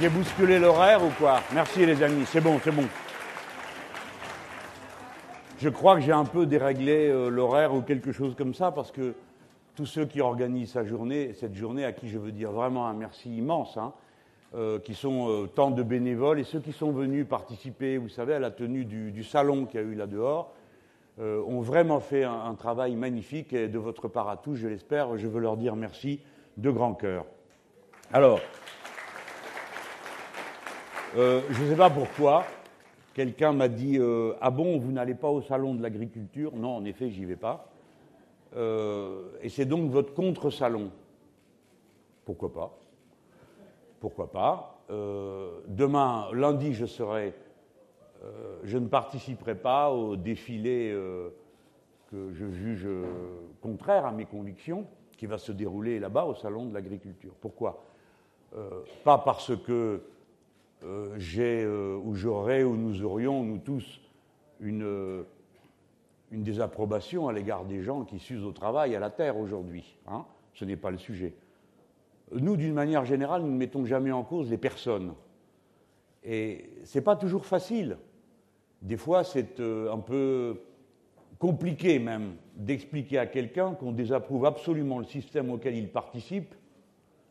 J'ai bousculé l'horaire ou quoi? Merci les amis, c'est bon, c'est bon. Je crois que j'ai un peu déréglé euh, l'horaire ou quelque chose comme ça parce que tous ceux qui organisent cette journée, à qui je veux dire vraiment un merci immense, hein, euh, qui sont euh, tant de bénévoles et ceux qui sont venus participer, vous savez, à la tenue du, salon qu'il y a eu là dehors, ont vraiment fait un, un, travail magnifique et de votre part à tous, je l'espère, je veux leur dire merci de grand cœur. Alors, je ne sais pas pourquoi, Quelqu'un m'a dit euh, Ah bon, vous n'allez pas au salon de l'agriculture? Non, en effet, j'y vais pas. Euh, et c'est donc votre contre-salon. Pourquoi pas Pourquoi pas euh, Demain, lundi, je serai. je ne participerai pas au défilé que je juge contraire à mes convictions, qui va se dérouler là-bas au salon de l'agriculture. Pourquoi? Pas parce que euh, j'ai euh, ou j'aurais ou nous aurions, nous tous, une, euh, une désapprobation à l'égard des gens qui s'usent au travail, à la terre aujourd'hui. Hein. Ce n'est pas le sujet. Nous, d'une manière générale, nous ne mettons jamais en cause les personnes. Et ce n'est pas toujours facile. Des fois, c'est un peu compliqué même d'expliquer à quelqu'un qu'on désapprouve absolument le système auquel il participe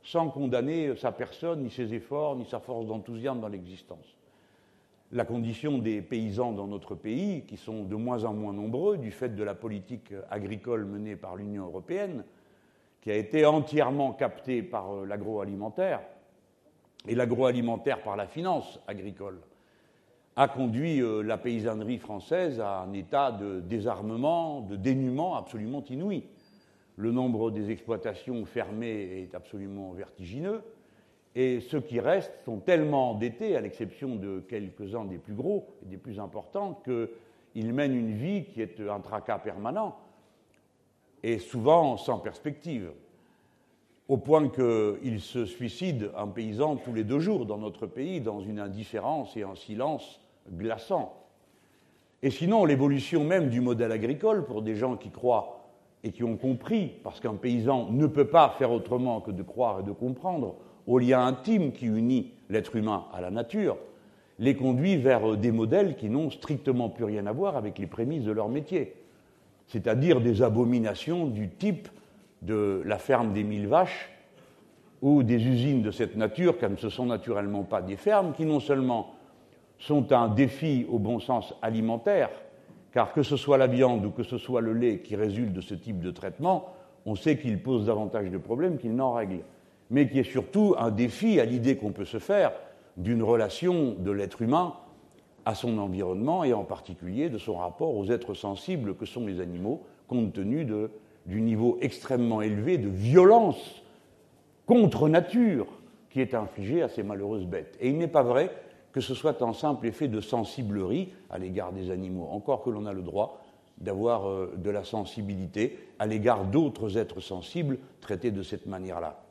sans condamner sa personne, ni ses efforts, ni sa force d'enthousiasme dans l'existence. La condition des paysans dans notre pays, qui sont de moins en moins nombreux du fait de la politique agricole menée par l'Union européenne, qui a été entièrement captée par euh, l'agroalimentaire, et l'agroalimentaire par la finance agricole, a conduit euh, la paysannerie française à un état de désarmement, de dénuement absolument inouï le nombre des exploitations fermées est absolument vertigineux, et ceux qui restent sont tellement endettés, à l'exception de quelques-uns des plus gros et des plus importants, qu'ils mènent une vie qui est un tracas permanent, et souvent sans perspective, au point qu'il se suicide un paysan tous les deux jours dans notre pays, dans une indifférence et un silence glaçant. Et sinon, l'évolution même du modèle agricole, pour des gens qui croient et qui ont compris, parce qu'un paysan ne peut pas faire autrement que de croire et de comprendre au lien intime qui unit l'être humain à la nature, les conduit vers des modèles qui n'ont strictement plus rien à voir avec les prémices de leur métier, c'est-à-dire des abominations du type de la ferme des mille vaches ou des usines de cette nature, car ce ne sont naturellement pas des fermes, qui non seulement sont un défi au bon sens alimentaire, car que ce soit la viande ou que ce soit le lait qui résulte de ce type de traitement, on sait qu'il pose davantage de problèmes qu'il n'en règle, mais qui est surtout un défi à l'idée qu'on peut se faire d'une relation de l'être humain à son environnement et en particulier de son rapport aux êtres sensibles que sont les animaux, compte tenu du niveau extrêmement élevé de violence contre nature qui est infligé à ces malheureuses bêtes. Et il n'est pas vrai que ce soit un simple effet de sensiblerie à l'égard des animaux, encore que l'on a le droit d'avoir euh, de la sensibilité à l'égard d'autres êtres sensibles traités de cette manière-là.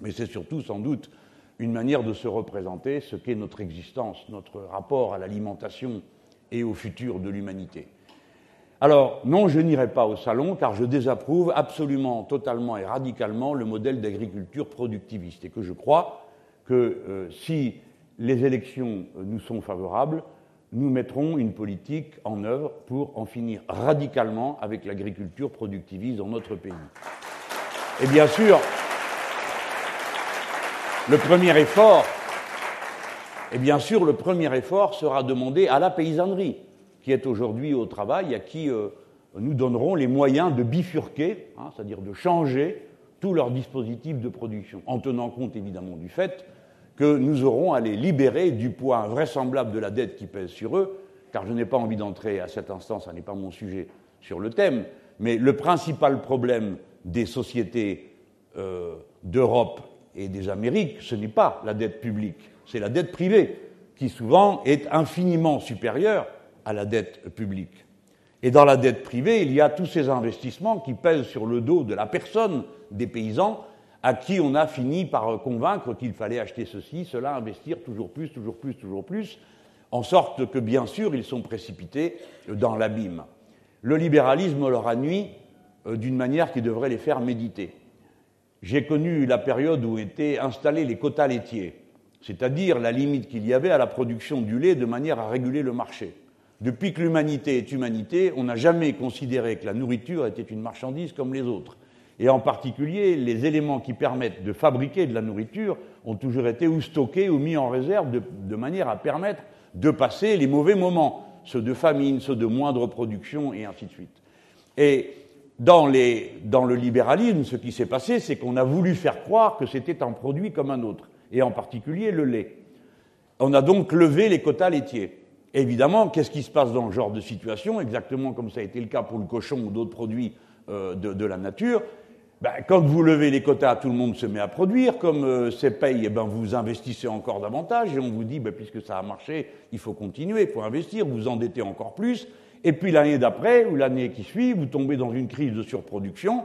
Mais c'est surtout sans doute une manière de se représenter ce qu'est notre existence, notre rapport à l'alimentation et au futur de l'humanité. Alors, non, je n'irai pas au salon car je désapprouve absolument, totalement et radicalement le modèle d'agriculture productiviste et que je crois que euh, si les élections nous sont favorables, nous mettrons une politique en œuvre pour en finir radicalement avec l'agriculture productiviste dans notre pays. Et bien sûr, le premier effort, et bien sûr, le premier effort sera demandé à la paysannerie, qui est aujourd'hui au travail, à qui euh, nous donnerons les moyens de bifurquer, hein, c'est-à-dire de changer tous leurs dispositifs de production, en tenant compte évidemment du fait que nous aurons à les libérer du poids invraisemblable de la dette qui pèse sur eux, car je n'ai pas envie d'entrer à cet instant, ce n'est pas mon sujet sur le thème, mais le principal problème des sociétés euh, d'Europe et des Amériques, ce n'est pas la dette publique, c'est la dette privée, qui souvent est infiniment supérieure à la dette publique. Et dans la dette privée, il y a tous ces investissements qui pèsent sur le dos de la personne des paysans à qui on a fini par convaincre qu'il fallait acheter ceci, cela, investir toujours plus, toujours plus, toujours plus, en sorte que, bien sûr, ils sont précipités dans l'abîme. Le libéralisme leur a nuit euh, d'une manière qui devrait les faire méditer. J'ai connu la période où étaient installés les quotas laitiers. c'est-à-dire la limite qu'il y avait à la production du lait de manière à réguler le marché. Depuis que l'humanité est humanité, on n'a jamais considéré que la nourriture était une marchandise comme les autres. Et en particulier, les éléments qui permettent de fabriquer de la nourriture ont toujours été ou stockés ou mis en réserve de, manière à permettre de passer les mauvais moments, ceux de famine, ceux de moindre production, et ainsi de suite. Et dans, le libéralisme, ce qui s'est passé, c'est qu'on a voulu faire croire que c'était un produit comme un autre, et en particulier le lait. On a donc levé les quotas laitiers. Évidemment, qu'est-ce qui se passe dans ce genre de situation Exactement comme ça a été le cas pour le cochon ou d'autres produits euh, de, la nature? Ben, quand vous levez les quotas, tout le monde se met à produire. Comme euh, c'est paye, eh ben, vous investissez encore davantage et on vous dit, ben, puisque ça a marché, il faut continuer, il faut investir, vous endettez encore plus. Et puis l'année d'après ou l'année qui suit, vous tombez dans une crise de surproduction,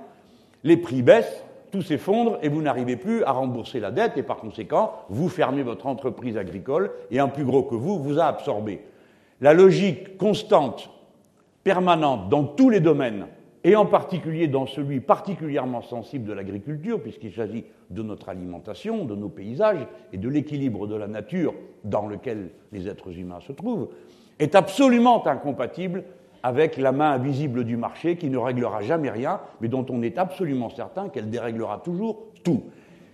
les prix baissent, tout s'effondre et vous n'arrivez plus à rembourser la dette et par conséquent, vous fermez votre entreprise agricole et un plus gros que vous vous a absorbé. La logique constante, permanente dans tous les domaines, et en particulier dans celui particulièrement sensible de l'agriculture, puisqu'il s'agit de notre alimentation, de nos paysages et de l'équilibre de la nature dans lequel les êtres humains se trouvent, est absolument incompatible avec la main invisible du marché qui ne réglera jamais rien, mais dont on est absolument certain qu'elle déréglera toujours tout.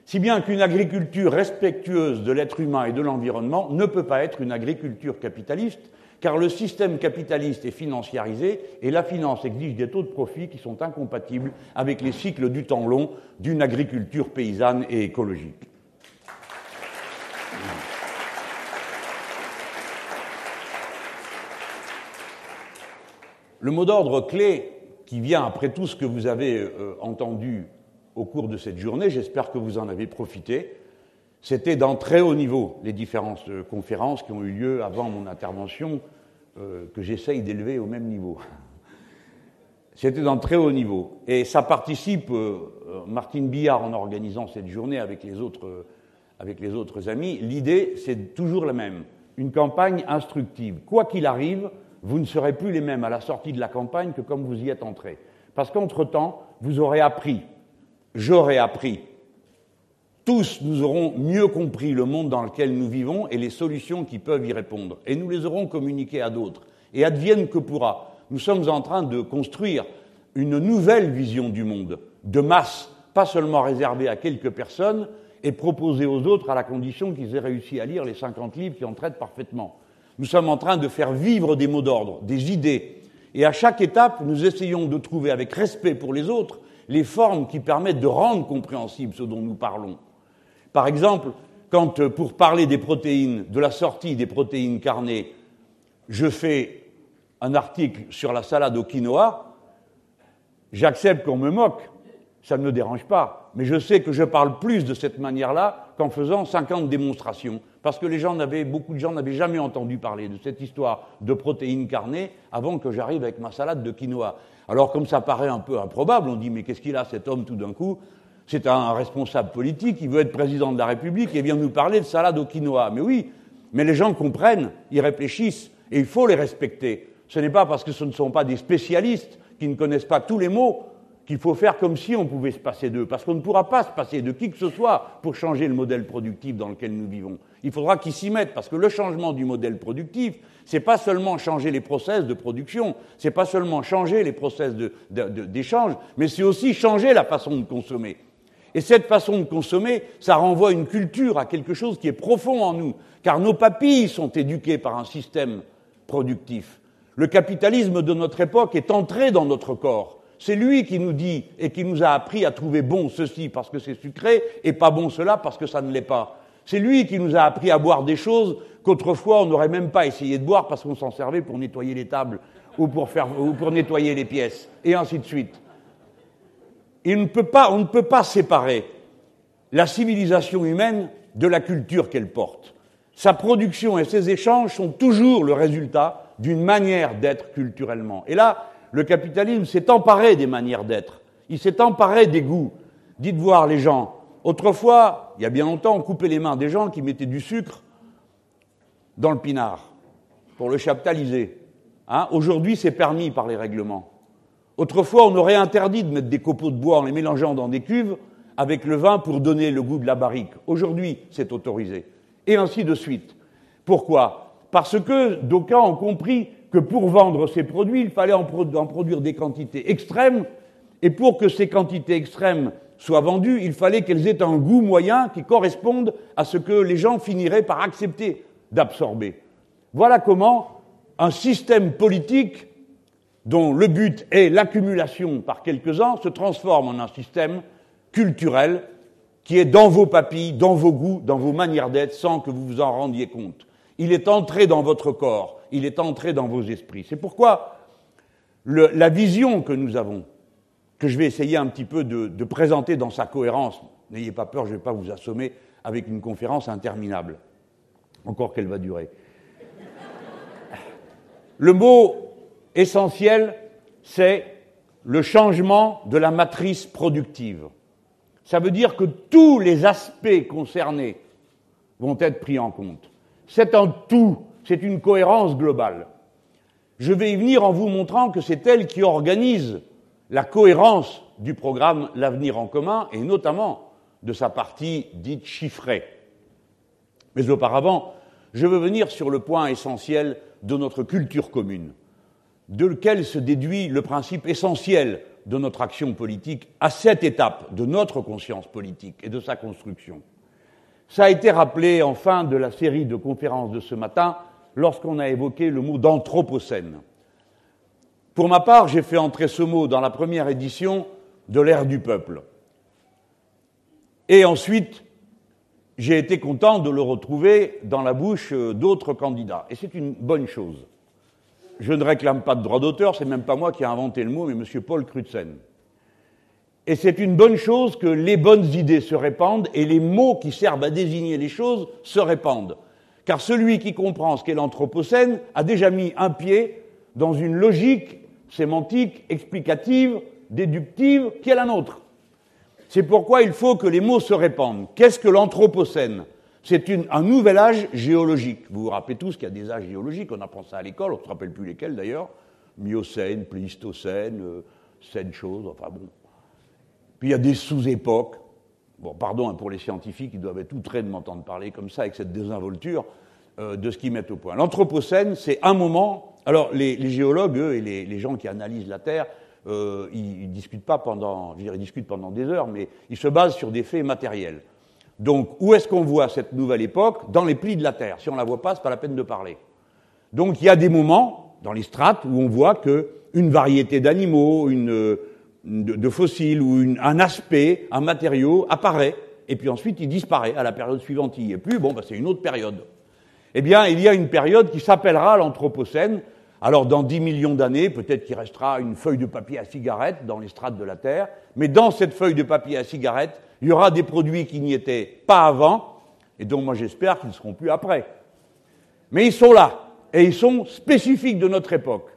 Si bien qu'une agriculture respectueuse de l'être humain et de l'environnement ne peut pas être une agriculture capitaliste, car le système capitaliste est financiarisé et la finance exige des taux de profit qui sont incompatibles avec les cycles du temps long d'une agriculture paysanne et écologique. Le mot d'ordre clé qui vient après tout ce que vous avez euh, entendu au cours de cette journée, j'espère que vous en avez profité, c'était dans très haut niveau les différentes euh, conférences qui ont eu lieu avant mon intervention, euh, que j'essaye d'élever au même niveau. C'était dans très haut niveau. Et ça participe, Martine Billard en organisant cette journée avec les autres, avec les autres amis, l'idée c'est toujours la même, une campagne instructive. Quoi qu'il arrive, vous ne serez plus les mêmes à la sortie de la campagne que comme vous y êtes entrés. Parce qu'entre-temps, vous aurez appris, j'aurai appris, tous nous aurons mieux compris le monde dans lequel nous vivons et les solutions qui peuvent y répondre. Et nous les aurons communiquées à d'autres. Et advienne que pourra. Nous sommes en train de construire une nouvelle vision du monde, de masse, pas seulement réservée à quelques personnes, et proposée aux autres à la condition qu'ils aient réussi à lire les 50 livres qui en traitent parfaitement. Nous sommes en train de faire vivre des mots d'ordre, des idées. Et à chaque étape, nous essayons de trouver, avec respect pour les autres, les formes qui permettent de rendre compréhensible ce dont nous parlons. Par exemple, quand, euh, pour parler des protéines, de la sortie des protéines carnées, je fais un article sur la salade au quinoa, j'accepte qu'on me moque, ça ne me dérange pas, mais je sais que je parle plus de cette manière-là qu'en faisant 50 démonstrations. Parce que beaucoup de gens n'avaient jamais entendu parler de cette histoire de protéines carnées avant que j'arrive avec ma salade de quinoa. Alors, comme ça paraît un peu improbable, on dit mais qu'est-ce qu'il a cet homme tout d'un coup? C'est un responsable politique, il veut être président de la République et vient nous parler de salade au quinoa. Mais oui, mais les gens comprennent, ils réfléchissent et il faut les respecter. Ce n'est pas parce que ce ne sont pas des spécialistes qui ne connaissent pas tous les mots qu'il faut faire comme si on pouvait se passer d'eux, parce qu'on ne pourra pas se passer de qui que ce soit pour changer le modèle productif dans lequel nous vivons. Il faudra qu'ils s'y mettent, parce que le changement du modèle productif, c'est pas seulement changer les process de production, c'est pas seulement changer les process d'échange, mais c'est aussi changer la façon de consommer. Et cette façon de consommer, ça renvoie une culture, à quelque chose qui est profond en nous, car nos papilles sont éduquées par un système productif. Le capitalisme de notre époque est entré dans notre corps. C'est lui qui nous dit et qui nous a appris à trouver bon ceci parce que c'est sucré et pas bon cela parce que ça ne l'est pas. C'est lui qui nous a appris à boire des choses qu'autrefois on n'aurait même pas essayé de boire parce qu'on s'en servait pour nettoyer les tables ou pour, ou pour nettoyer les pièces, et ainsi de suite. Il on ne peut pas séparer la civilisation humaine de la culture qu'elle porte. Sa production et ses échanges sont toujours le résultat d'une manière d'être culturellement. Et là, le capitalisme s'est emparé des manières d'être, il s'est emparé des goûts. Dites voir les gens. Autrefois, il y a bien longtemps, on coupait les mains des gens qui mettaient du sucre dans le pinard pour le chaptaliser. Hein Aujourd'hui, c'est permis par les règlements. Autrefois, on aurait interdit de mettre des copeaux de bois en les mélangeant dans des cuves avec le vin pour donner le goût de la barrique. Aujourd'hui, c'est autorisé. et ainsi de suite. Pourquoi? Parce que d'aucuns ont compris que pour vendre ces produits, il fallait en, produire des quantités extrêmes, et pour que ces quantités extrêmes soient vendues, il fallait qu'elles aient un goût moyen qui corresponde à ce que les gens finiraient par accepter d'absorber. Voilà comment un système politique dont le but est l'accumulation par quelques-uns se transforme en un système culturel qui est dans vos papilles, dans vos goûts, dans vos manières d'être, sans que vous vous en rendiez compte. Il est entré dans votre corps, il est entré dans vos esprits. C'est pourquoi la vision que nous avons, que je vais essayer un petit peu de, de présenter dans sa cohérence, n'ayez pas peur, je ne vais pas vous assommer avec une conférence interminable, encore qu'elle va durer. Le mot essentiel, c'est le changement de la matrice productive. Ça veut dire que tous les aspects concernés vont être pris en compte. C'est un tout, c'est une cohérence globale. Je vais y venir en vous montrant que c'est elle qui organise la cohérence du programme L'avenir en commun et notamment de sa partie dite chiffrée. Mais auparavant, je veux venir sur le point essentiel de notre culture commune, de lequel se déduit le principe essentiel de notre action politique à cette étape de notre conscience politique et de sa construction. Ça a été rappelé en fin de la série de conférences de ce matin lorsqu'on a évoqué le mot d'anthropocène. Pour ma part, j'ai fait entrer ce mot dans la première édition de l'ère du peuple. Et ensuite, j'ai été content de le retrouver dans la bouche d'autres candidats. Et c'est une bonne chose. Je ne réclame pas de droit d'auteur, c'est même pas moi qui ai inventé le mot, mais M. Paul Crutzen. Et c'est une bonne chose que les bonnes idées se répandent et les mots qui servent à désigner les choses se répandent. Car celui qui comprend ce qu'est l'Anthropocène a déjà mis un pied dans une logique sémantique, explicative, déductive, qui est la nôtre. C'est pourquoi il faut que les mots se répandent. Qu'est-ce que l'Anthropocène? C'est un nouvel âge géologique. Vous vous rappelez tous qu'il y a des âges géologiques, on apprend ça à l'école, on ne se rappelle plus lesquels d'ailleurs. Miocène, Pléistocène, euh, chose, enfin bon. Puis il y a des sous-époques. Bon, pardon hein, pour les scientifiques, ils doivent être outrés de m'entendre parler comme ça, avec cette désinvolture euh, de ce qu'ils mettent au point. L'Anthropocène, c'est un moment. Alors, les, géologues, eux, et les, gens qui analysent la Terre, euh, ils, discutent pas pendant, ils pendant des heures, mais ils se basent sur des faits matériels. Donc, où est-ce qu'on voit cette nouvelle époque Dans les plis de la Terre. Si on ne la voit pas, c'est pas la peine de parler. Donc, il y a des moments dans les strates où on voit qu'une variété d'animaux, une, de, fossiles ou un aspect, un matériau apparaît, et puis ensuite il disparaît. À la période suivante, il n'y est plus. Bon, bah, c'est une autre période. Eh bien, il y a une période qui s'appellera l'Anthropocène. Alors, dans 10 millions d'années, peut-être qu'il restera une feuille de papier à cigarette dans les strates de la Terre, mais dans cette feuille de papier à cigarette, il y aura des produits qui n'y étaient pas avant, et dont moi j'espère qu'ils ne seront plus après. Mais ils sont là, et ils sont spécifiques de notre époque.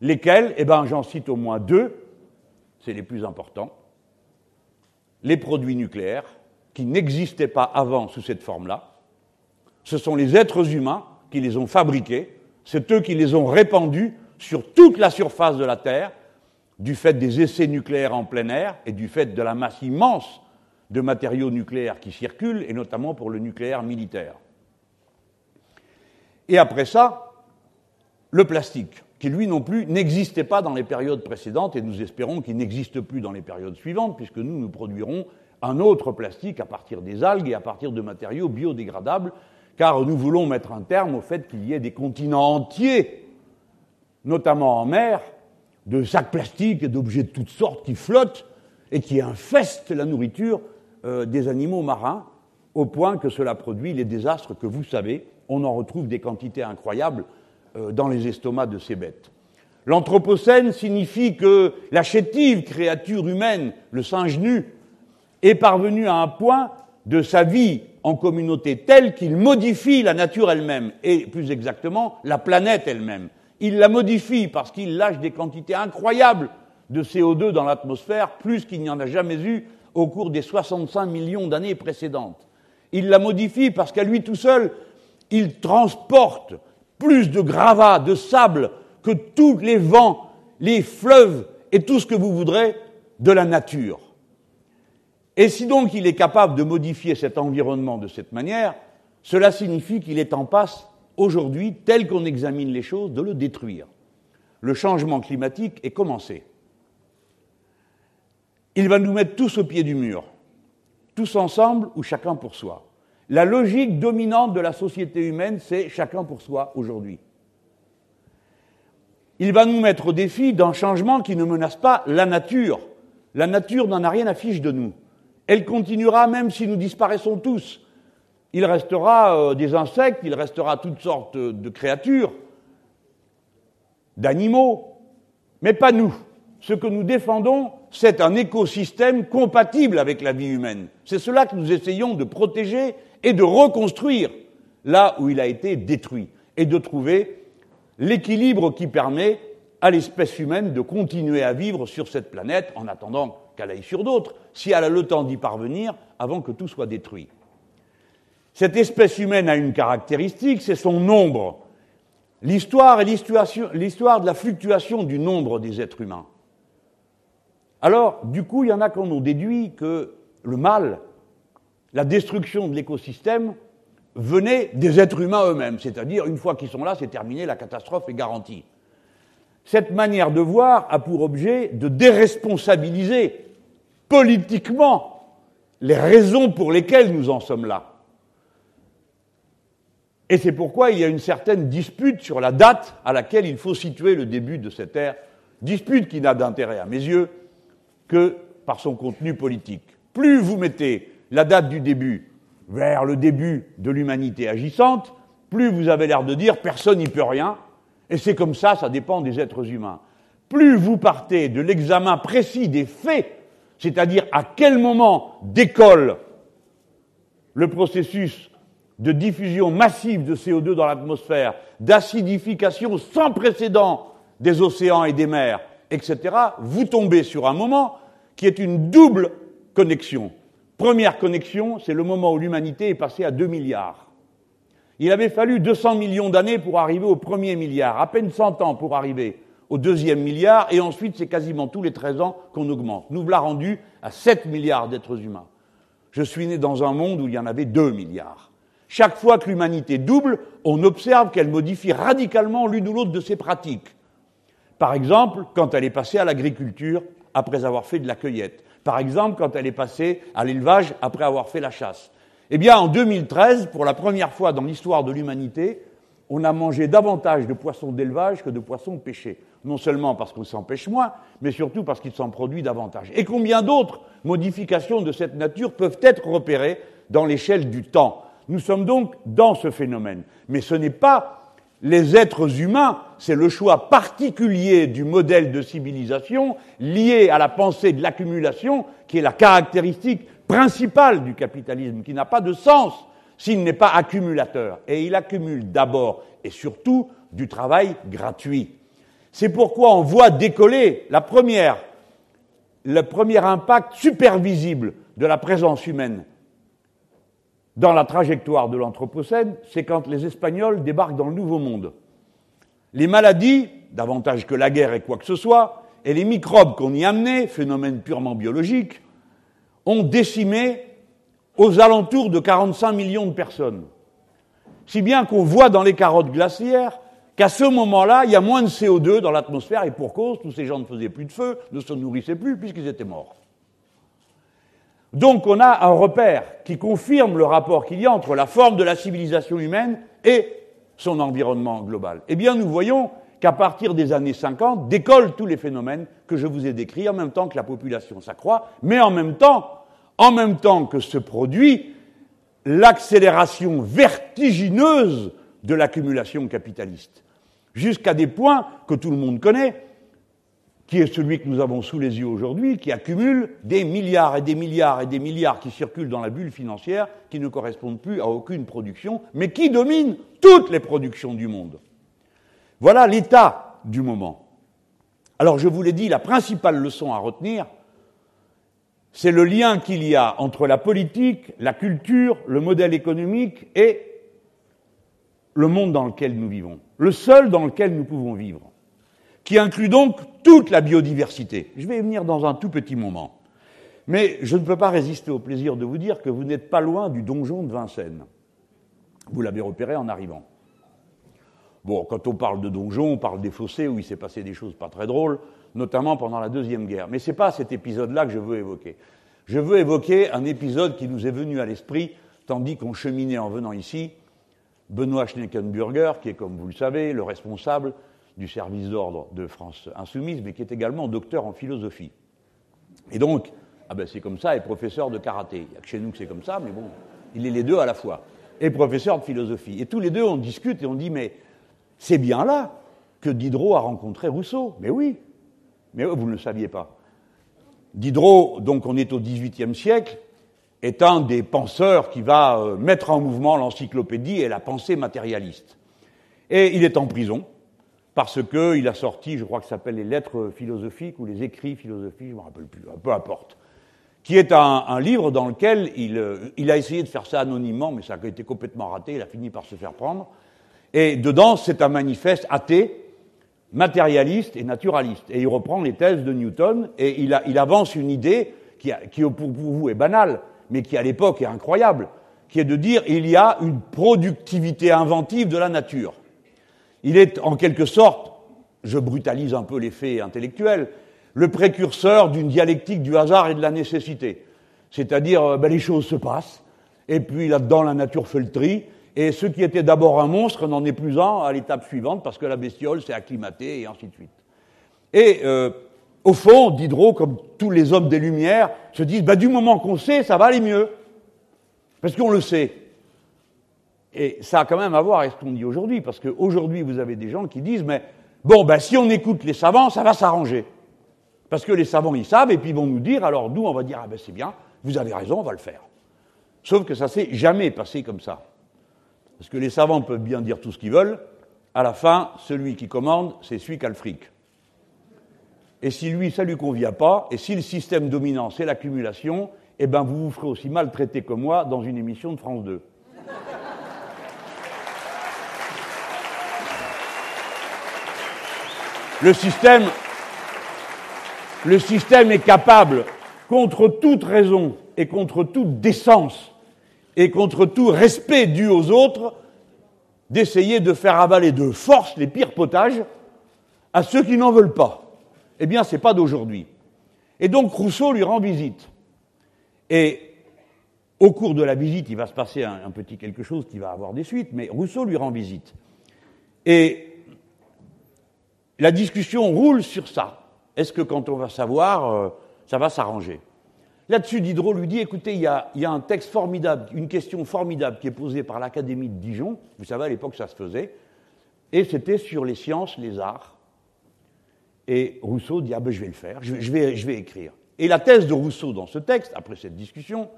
Lesquels? Eh bien, j'en cite au moins deux, c'est les plus importants. Les produits nucléaires, qui n'existaient pas avant sous cette forme-là. Ce sont les êtres humains qui les ont fabriqués, c'est eux qui les ont répandus sur toute la surface de la Terre, du fait des essais nucléaires en plein air et du fait de la masse immense de matériaux nucléaires qui circulent, et notamment pour le nucléaire militaire. Et après ça, le plastique, qui lui non plus n'existait pas dans les périodes précédentes, et nous espérons qu'il n'existe plus dans les périodes suivantes, puisque nous, nous produirons un autre plastique à partir des algues et à partir de matériaux biodégradables, car nous voulons mettre un terme au fait qu'il y ait des continents entiers, notamment en mer, de sacs plastiques et d'objets de toutes sortes qui flottent et qui infestent la nourriture euh, des animaux marins, au point que cela produit les désastres que vous savez. On en retrouve des quantités incroyables euh, dans les estomacs de ces bêtes. L'Anthropocène signifie que la chétive créature humaine, le singe nu, est parvenu à un point de sa vie en communauté tel qu'il modifie la nature elle-même, et plus exactement la planète elle-même. Il la modifie parce qu'il lâche des quantités incroyables de CO2 dans l'atmosphère, plus qu'il n'y en a jamais eu au cours des 65 millions d'années précédentes. Il la modifie parce qu'à lui tout seul, il transporte plus de gravats, de sable que tous les vents, les fleuves et tout ce que vous voudrez de la nature. Et si donc il est capable de modifier cet environnement de cette manière, cela signifie qu'il est en passe, aujourd'hui, tel qu'on examine les choses, de le détruire. Le changement climatique est commencé. Il va nous mettre tous au pied du mur, tous ensemble ou chacun pour soi. La logique dominante de la société humaine, c'est chacun pour soi aujourd'hui. Il va nous mettre au défi d'un changement qui ne menace pas la nature. La nature n'en a rien à fiche de nous. Elle continuera même si nous disparaissons tous. Il restera euh, des insectes, il restera toutes sortes de créatures, d'animaux, mais pas nous. Ce que nous défendons, c'est un écosystème compatible avec la vie humaine. C'est cela que nous essayons de protéger et de reconstruire là où il a été détruit, et de trouver l'équilibre qui permet à l'espèce humaine de continuer à vivre sur cette planète en attendant qu'elle aille sur d'autres, si elle a le temps d'y parvenir avant que tout soit détruit. Cette espèce humaine a une caractéristique, c'est son nombre. L'histoire est l'histoire de la fluctuation du nombre des êtres humains. Alors, du coup, il y en a qui ont déduit que le mal, la destruction de l'écosystème, venait des êtres humains eux-mêmes, c'est-à-dire une fois qu'ils sont là, c'est terminé, la catastrophe est garantie. Cette manière de voir a pour objet de déresponsabiliser politiquement les raisons pour lesquelles nous en sommes là. Et c'est pourquoi il y a une certaine dispute sur la date à laquelle il faut situer le début de cette ère, dispute qui n'a d'intérêt à mes yeux que par son contenu politique. Plus vous mettez la date du début vers le début de l'humanité agissante, plus vous avez l'air de dire personne n'y peut rien, et c'est comme ça, ça dépend des êtres humains. Plus vous partez de l'examen précis des faits, c'est-à-dire à quel moment décolle le processus de diffusion massive de CO2 dans l'atmosphère, d'acidification sans précédent des océans et des mers, etc., vous tombez sur un moment qui est une double connexion. Première connexion, c'est le moment où l'humanité est passée à 2 milliards. Il avait fallu 200 millions d'années pour arriver au premier milliard, à peine 100 ans pour arriver au deuxième milliard, et ensuite c'est quasiment tous les 13 ans qu'on augmente. Nous voilà rendus à 7 milliards d'êtres humains. Je suis né dans un monde où il y en avait 2 milliards. Chaque fois que l'humanité double, on observe qu'elle modifie radicalement l'une ou l'autre de ses pratiques. Par exemple, quand elle est passée à l'agriculture après avoir fait de la cueillette. Par exemple, quand elle est passée à l'élevage après avoir fait la chasse. Eh bien, en 2013, pour la première fois dans l'histoire de l'humanité, on a mangé davantage de poissons d'élevage que de poissons pêchés. Non seulement parce qu'on s'en pêche moins, mais surtout parce qu'il s'en produit davantage. Et combien d'autres modifications de cette nature peuvent être repérées dans l'échelle du temps? Nous sommes donc dans ce phénomène. Mais ce n'est pas les êtres humains, c'est le choix particulier du modèle de civilisation lié à la pensée de l'accumulation qui est la caractéristique principale du capitalisme, qui n'a pas de sens s'il n'est pas accumulateur. Et il accumule d'abord et surtout du travail gratuit. C'est pourquoi on voit décoller la première, le premier impact super visible de la présence humaine dans la trajectoire de l'Anthropocène, c'est quand les Espagnols débarquent dans le Nouveau Monde. Les maladies, davantage que la guerre et quoi que ce soit, et les microbes qu'on y amenait, phénomène purement biologique, ont décimé aux alentours de 45 millions de personnes. Si bien qu'on voit dans les carottes glaciaires qu'à ce moment-là, il y a moins de CO2 dans l'atmosphère, et pour cause, tous ces gens ne faisaient plus de feu, ne se nourrissaient plus, puisqu'ils étaient morts. Donc on a un repère qui confirme le rapport qu'il y a entre la forme de la civilisation humaine et son environnement global. Eh bien, nous voyons qu'à partir des années 50, décollent tous les phénomènes que je vous ai décrits en même temps que la population s'accroît, mais en même temps, en même temps que se produit l'accélération vertigineuse de l'accumulation capitaliste, jusqu'à des points que tout le monde connaît, qui est celui que nous avons sous les yeux aujourd'hui, qui accumule des milliards et des milliards et des milliards qui circulent dans la bulle financière, qui ne correspondent plus à aucune production, mais qui dominent toutes les productions du monde. Voilà l'état du moment. Alors je vous l'ai dit, la principale leçon à retenir, c'est le lien qu'il y a entre la politique, la culture, le modèle économique et le monde dans lequel nous vivons, le seul dans lequel nous pouvons vivre qui inclut donc toute la biodiversité. Je vais y venir dans un tout petit moment. Mais je ne peux pas résister au plaisir de vous dire que vous n'êtes pas loin du donjon de Vincennes. Vous l'avez repéré en arrivant. Bon, quand on parle de donjon, on parle des fossés où il s'est passé des choses pas très drôles, notamment pendant la Deuxième Guerre. Mais ce n'est pas cet épisode-là que je veux évoquer. Je veux évoquer un épisode qui nous est venu à l'esprit tandis qu'on cheminait en venant ici. Benoît Schneckenburger, qui est, comme vous le savez, le responsable du service d'ordre de France Insoumise, mais qui est également docteur en philosophie. Et donc, ah ben c'est comme ça, et professeur de karaté. Il n'y a que chez nous que c'est comme ça, mais bon, il est les deux à la fois. Et professeur de philosophie. Et tous les deux, on discute et on dit, mais c'est bien là que Diderot a rencontré Rousseau. Mais oui, mais vous ne le saviez pas. Diderot, donc on est au XVIIIe siècle, est un des penseurs qui va euh, mettre en mouvement l'encyclopédie et la pensée matérialiste. Et il est en prison parce qu'il a sorti, je crois que ça s'appelle les lettres philosophiques ou les écrits philosophiques, je ne me rappelle plus, peu importe, qui est un, livre dans lequel il, euh, il, a essayé de faire ça anonymement, mais ça a été complètement raté, il a fini par se faire prendre. Et dedans, c'est un manifeste athée, matérialiste et naturaliste. Et il reprend les thèses de Newton et il, avance une idée qui, qui pour vous est banale, mais qui à l'époque est incroyable, qui est de dire il y a une productivité inventive de la nature. Il est en quelque sorte, je brutalise un peu les faits intellectuels, le précurseur d'une dialectique du hasard et de la nécessité. C'est-à-dire, euh, ben, les choses se passent, et puis là-dedans, la nature fait le tri, et ce qui était d'abord un monstre n'en est plus un à l'étape suivante, parce que la bestiole s'est acclimatée, et ainsi de suite. Et euh, au fond, Diderot, comme tous les hommes des Lumières, se disent, ben, du moment qu'on sait, ça va aller mieux. Parce qu'on le sait. Et ça a quand même à voir avec ce qu'on dit aujourd'hui, parce qu'aujourd'hui, vous avez des gens qui disent, mais bon, ben, si on écoute les savants, ça va s'arranger. Parce que les savants, ils savent, et puis ils vont nous dire, alors nous, on va dire, ah ben c'est bien, vous avez raison, on va le faire. Sauf que ça s'est jamais passé comme ça. Parce que les savants peuvent bien dire tout ce qu'ils veulent, à la fin, celui qui commande, c'est celui qui a le fric. Et si lui, ça lui convient pas, et si le système dominant, c'est l'accumulation, eh ben vous vous ferez aussi maltraiter que moi dans une émission de France 2. Le système, le système est capable, contre toute raison et contre toute décence et contre tout respect dû aux autres, d'essayer de faire avaler de force les pires potages à ceux qui n'en veulent pas. Eh bien, ce n'est pas d'aujourd'hui. Et donc Rousseau lui rend visite. Et au cours de la visite, il va se passer un, petit quelque chose qui va avoir des suites, mais Rousseau lui rend visite. Et la discussion roule sur ça. Est-ce que quand on va savoir, euh, ça va s'arranger? Là-dessus, Diderot lui dit, écoutez, il y, a, un texte formidable, une question formidable qui est posée par l'Académie de Dijon, vous savez, à l'époque, ça se faisait, et c'était sur les sciences, les arts. Et Rousseau dit, ah ben je vais le faire, je, vais, je vais écrire. Et la thèse de Rousseau dans ce texte, après cette discussion,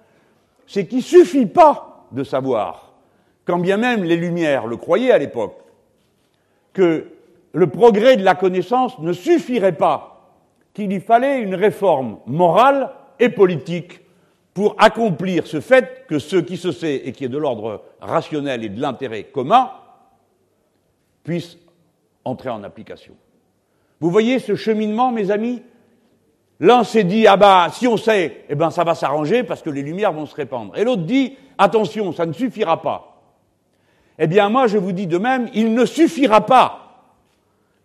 c'est qu'il ne suffit pas de savoir, quand bien même les Lumières le croyaient à l'époque, que le progrès de la connaissance ne suffirait pas, qu'il y fallait une réforme morale et politique pour accomplir ce fait que ce qui se sait et qui est de l'ordre rationnel et de l'intérêt commun puisse entrer en application. Vous voyez ce cheminement, mes amis? L'un s'est dit, ah bah, si on sait, eh ben, ça va s'arranger parce que les lumières vont se répandre. Et l'autre dit, attention, ça ne suffira pas. Eh bien, moi, je vous dis de même, il ne suffira pas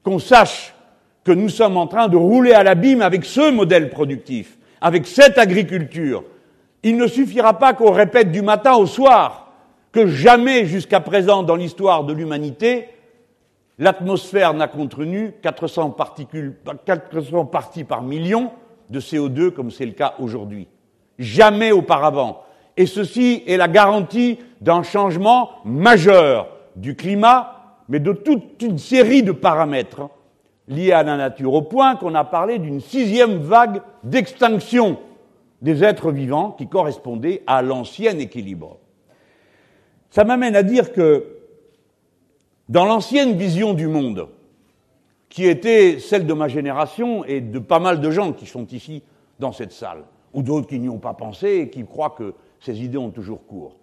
qu'on sache que nous sommes en train de rouler à l'abîme avec ce modèle productif, avec cette agriculture. Il ne suffira pas qu'on répète du matin au soir que jamais jusqu'à présent dans l'histoire de l'humanité, l'atmosphère n'a contenu 400, particules, 400 parties par million de CO2 comme c'est le cas aujourd'hui. Jamais auparavant. Et ceci est la garantie d'un changement majeur du climat mais de toute une série de paramètres liés à la nature, au point qu'on a parlé d'une sixième vague d'extinction des êtres vivants qui correspondait à l'ancien équilibre. Ça m'amène à dire que dans l'ancienne vision du monde, qui était celle de ma génération et de pas mal de gens qui sont ici dans cette salle, ou d'autres qui n'y ont pas pensé et qui croient que ces idées ont toujours cours,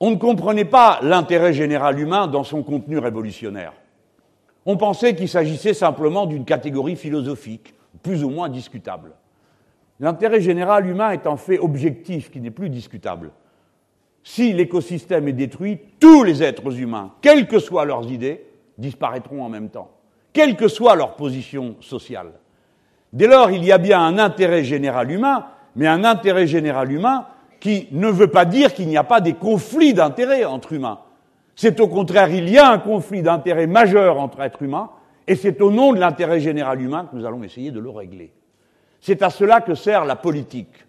on ne comprenait pas l'intérêt général humain dans son contenu révolutionnaire. On pensait qu'il s'agissait simplement d'une catégorie philosophique, plus ou moins discutable. L'intérêt général humain est un fait objectif qui n'est plus discutable. si l'écosystème est détruit, tous les êtres humains, quelles que soient leurs idées, disparaîtront en même temps, quelle que soit leur position sociale. Dès lors, il y a bien un intérêt général humain, mais un intérêt général humain qui ne veut pas dire qu'il n'y a pas des conflits d'intérêts entre humains. C'est au contraire, il y a un conflit d'intérêts majeur entre êtres humains, et c'est au nom de l'intérêt général humain que nous allons essayer de le régler. C'est à cela que sert la politique.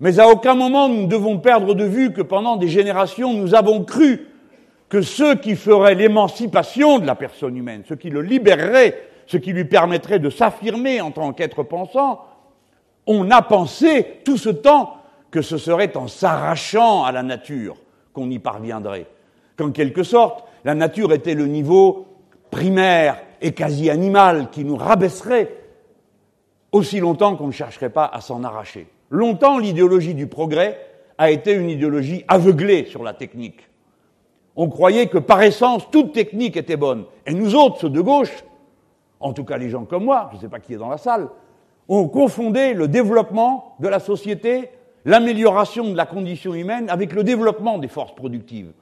Mais à aucun moment nous ne devons perdre de vue que pendant des générations nous avons cru que ceux qui feraient l'émancipation de la personne humaine, ceux qui le libéreraient, ce qui lui permettrait de s'affirmer en tant qu'être pensant, on a pensé tout ce temps que ce serait en s'arrachant à la nature qu'on y parviendrait, qu'en quelque sorte la nature était le niveau primaire et quasi animal qui nous rabaisserait aussi longtemps qu'on ne chercherait pas à s'en arracher. Longtemps, l'idéologie du progrès a été une idéologie aveuglée sur la technique. On croyait que par essence, toute technique était bonne. Et nous autres, ceux de gauche, en tout cas les gens comme moi, je ne sais pas qui est dans la salle, on confondait le développement de la société, l'amélioration de la condition humaine avec le développement des forces productives.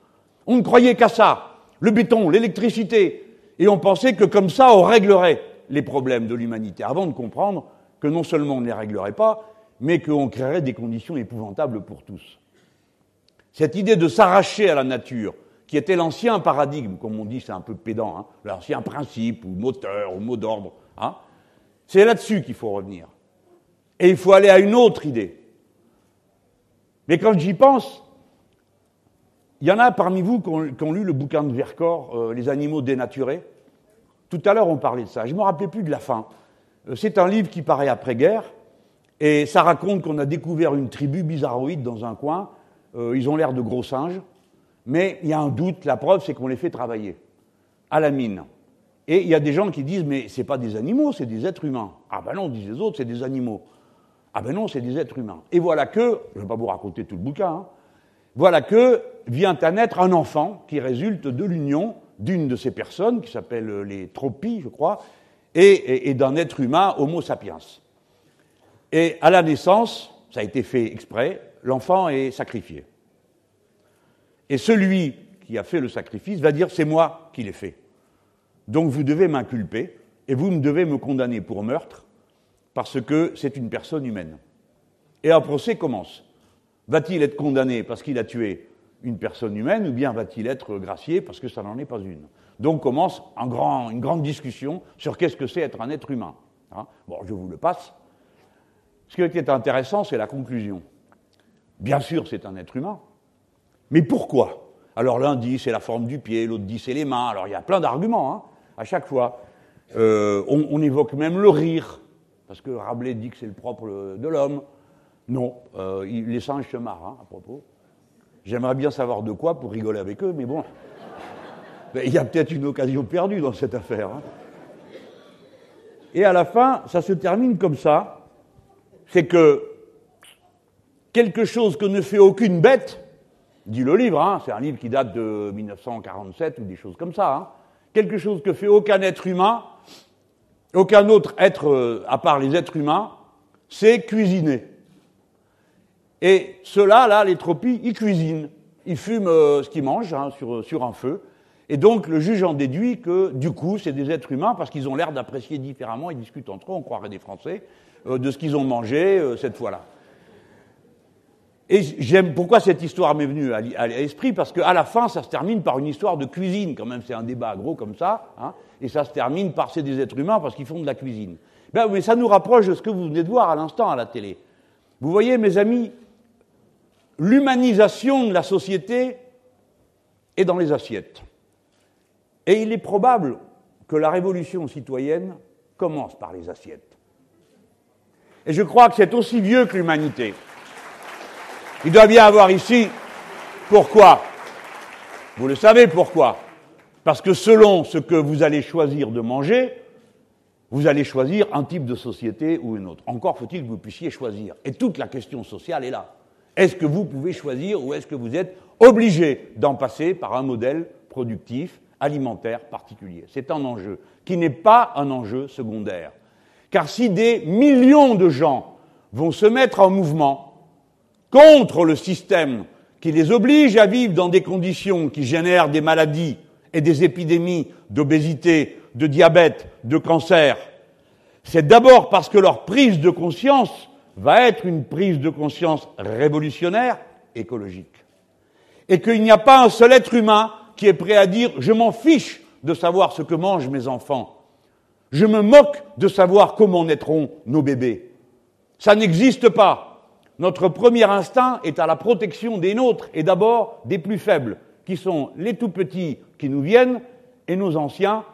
On ne croyait qu'à ça, le béton, l'électricité, et on pensait que comme ça, on réglerait les problèmes de l'humanité, avant de comprendre que non seulement on ne les réglerait pas, mais qu'on créerait des conditions épouvantables pour tous. Cette idée de s'arracher à la nature, qui était l'ancien paradigme, comme on dit, c'est un peu pédant, hein, l'ancien principe ou moteur ou mot d'ordre, hein, c'est là-dessus qu'il faut revenir. Et il faut aller à une autre idée. Mais quand j'y pense, il y en a parmi vous qui ont, lu le bouquin de Vercors, euh, Les animaux dénaturés. Tout à l'heure, on parlait de ça. Je ne me rappelais plus de la fin. Euh, c'est un livre qui paraît après-guerre, et ça raconte qu'on a découvert une tribu bizarroïde dans un coin. Euh, ils ont l'air de gros singes, mais il y a un doute. La preuve, c'est qu'on les fait travailler à la mine. Et il y a des gens qui disent mais c'est pas des animaux, c'est des êtres humains. Ah ben non, disent les autres, c'est des animaux. Ah ben non, c'est des êtres humains. Et voilà que, je ne vais pas vous raconter tout le bouquin, hein, voilà que vient à naître un enfant qui résulte de l'union d'une de ces personnes, qui s'appelle les tropies, je crois, et, d'un être humain, Homo sapiens. Et à la naissance, ça a été fait exprès, l'enfant est sacrifié. Et celui qui a fait le sacrifice va dire c'est moi qui l'ai fait. Donc vous devez m'inculper et vous me devez me condamner pour meurtre parce que c'est une personne humaine. Et un procès commence. Va-t-il être condamné parce qu'il a tué une personne humaine ou bien va-t-il être gracié parce que ça n'en est pas une Donc commence une grande discussion sur qu'est-ce que c'est être un être humain. Hein? bon, je vous le passe. Ce qui est intéressant, c'est la conclusion. Bien sûr, c'est un être humain. Mais pourquoi? Alors l'un dit c'est la forme du pied, l'autre dit c'est les mains. Alors il y a plein d'arguments hein, à chaque fois. Euh, on, évoque même le rire, parce que Rabelais dit que c'est le propre de l'homme. Non, euh, les singes se hein, à propos. J'aimerais bien savoir de quoi pour rigoler avec eux, mais bon, il y a peut-être une occasion perdue dans cette affaire. Hein. Et à la fin, ça se termine comme ça, c'est que quelque chose que ne fait aucune bête, dit le livre, hein, c'est un livre qui date de 1947 ou des choses comme ça, hein, quelque chose que fait aucun être humain, aucun autre être euh, à part les êtres humains, c'est cuisiner. Et ceux-là, là, les tropies, ils cuisinent. Ils fument euh, ce qu'ils mangent hein, sur, un feu. Et donc le juge en déduit que du coup, c'est des êtres humains parce qu'ils ont l'air d'apprécier différemment, ils discutent entre eux, on croirait des Français, euh, de ce qu'ils ont mangé euh, cette fois-là. Et j'aime pourquoi cette histoire m'est venue à, l'esprit? Parce qu'à la fin, ça se termine par une histoire de cuisine. Quand même, c'est un débat gros comme ça, hein, et ça se termine par c'est des êtres humains parce qu'ils font de la cuisine. Ben, mais ça nous rapproche de ce que vous venez de voir à l'instant à la télé. Vous voyez, mes amis, l'humanisation de la société est dans les assiettes. Et il est probable que la révolution citoyenne commence par les assiettes. Et je crois que c'est aussi vieux que l'humanité. Il doit bien avoir ici pourquoi. Vous le savez pourquoi. Parce que selon ce que vous allez choisir de manger, vous allez choisir un type de société ou une autre. Encore faut-il que vous puissiez choisir. Et toute la question sociale est là. Est-ce que vous pouvez choisir ou est-ce que vous êtes obligé d'en passer par un modèle productif, alimentaire particulier? C'est un enjeu qui n'est pas un enjeu secondaire. Car si des millions de gens vont se mettre en mouvement contre le système qui les oblige à vivre dans des conditions qui génèrent des maladies et des épidémies d'obésité, de diabète, de cancer, c'est d'abord parce que leur prise de conscience va être une prise de conscience révolutionnaire, écologique. Et qu'il n'y a pas un seul être humain qui est prêt à dire je m'en fiche de savoir ce que mangent mes enfants. Je me moque de savoir comment naîtront nos bébés. Ça n'existe pas. Notre premier instinct est à la protection des nôtres et d'abord des plus faibles, qui sont les tout petits qui nous viennent et nos anciens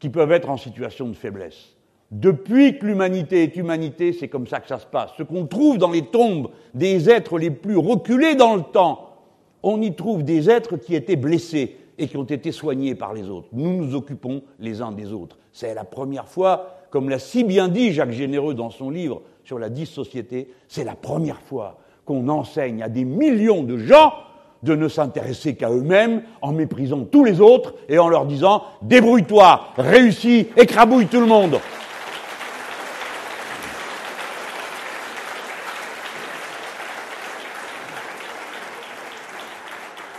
qui peuvent être en situation de faiblesse. Depuis que l'humanité est humanité, c'est comme ça que ça se passe. Ce qu'on trouve dans les tombes des êtres les plus reculés dans le temps, on y trouve des êtres qui étaient blessés et qui ont été soignés par les autres. Nous nous occupons les uns des autres. C'est la première fois, comme l'a si bien dit Jacques Généreux dans son livre sur la dix-société, c'est la première fois qu'on enseigne à des millions de gens de ne s'intéresser qu'à eux-mêmes en méprisant tous les autres et en leur disant débrouille-toi, réussis, écrabouille tout le monde.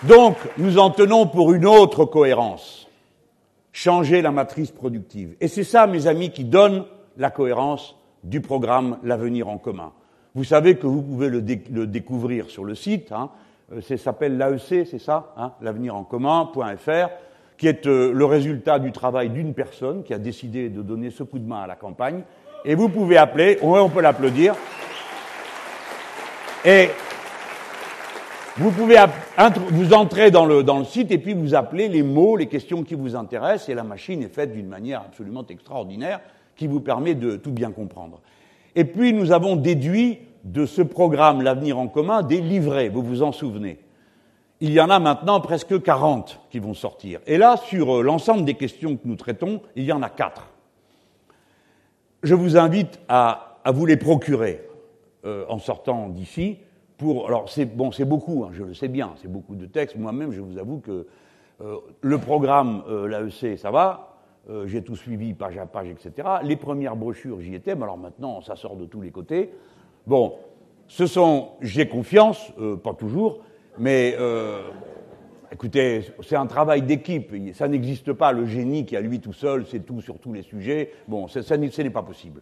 Donc, nous en tenons pour une autre cohérence. Changer la matrice productive. Et c'est ça, mes amis, qui donne la cohérence du programme L'avenir en commun. Vous savez que vous pouvez le, découvrir sur le site. Hein. Euh, ça s'appelle l'AEC, c'est ça, hein, l'avenir en commun.fr, qui est euh, le résultat du travail d'une personne qui a décidé de donner ce coup de main à la campagne. Et vous pouvez appeler, on peut l'applaudir. Vous pouvez vous entrer dans le, dans le site et puis vous appelez les mots, les questions qui vous intéressent, et la machine est faite d'une manière absolument extraordinaire qui vous permet de tout bien comprendre. Et puis nous avons déduit de ce programme L'avenir en commun des livrets, vous vous en souvenez. Il y en a maintenant presque 40 qui vont sortir. Et là, sur euh, l'ensemble des questions que nous traitons, il y en a quatre. Je vous invite à, à vous les procurer euh, en sortant d'ici Alors, c'est bon, c'est beaucoup, hein, je le sais bien, c'est beaucoup de textes. Moi-même, je vous avoue que euh, le programme, euh, l'AEC, ça va. Euh, j'ai tout suivi page à page, etc. Les premières brochures, j'y étais, mais alors maintenant, ça sort de tous les côtés. Bon, ce sont, j'ai confiance, pas toujours, mais écoutez, c'est un travail d'équipe. Ça n'existe pas, le génie qui à lui tout seul, c'est tout sur tous les sujets. Bon, ce n'est pas possible.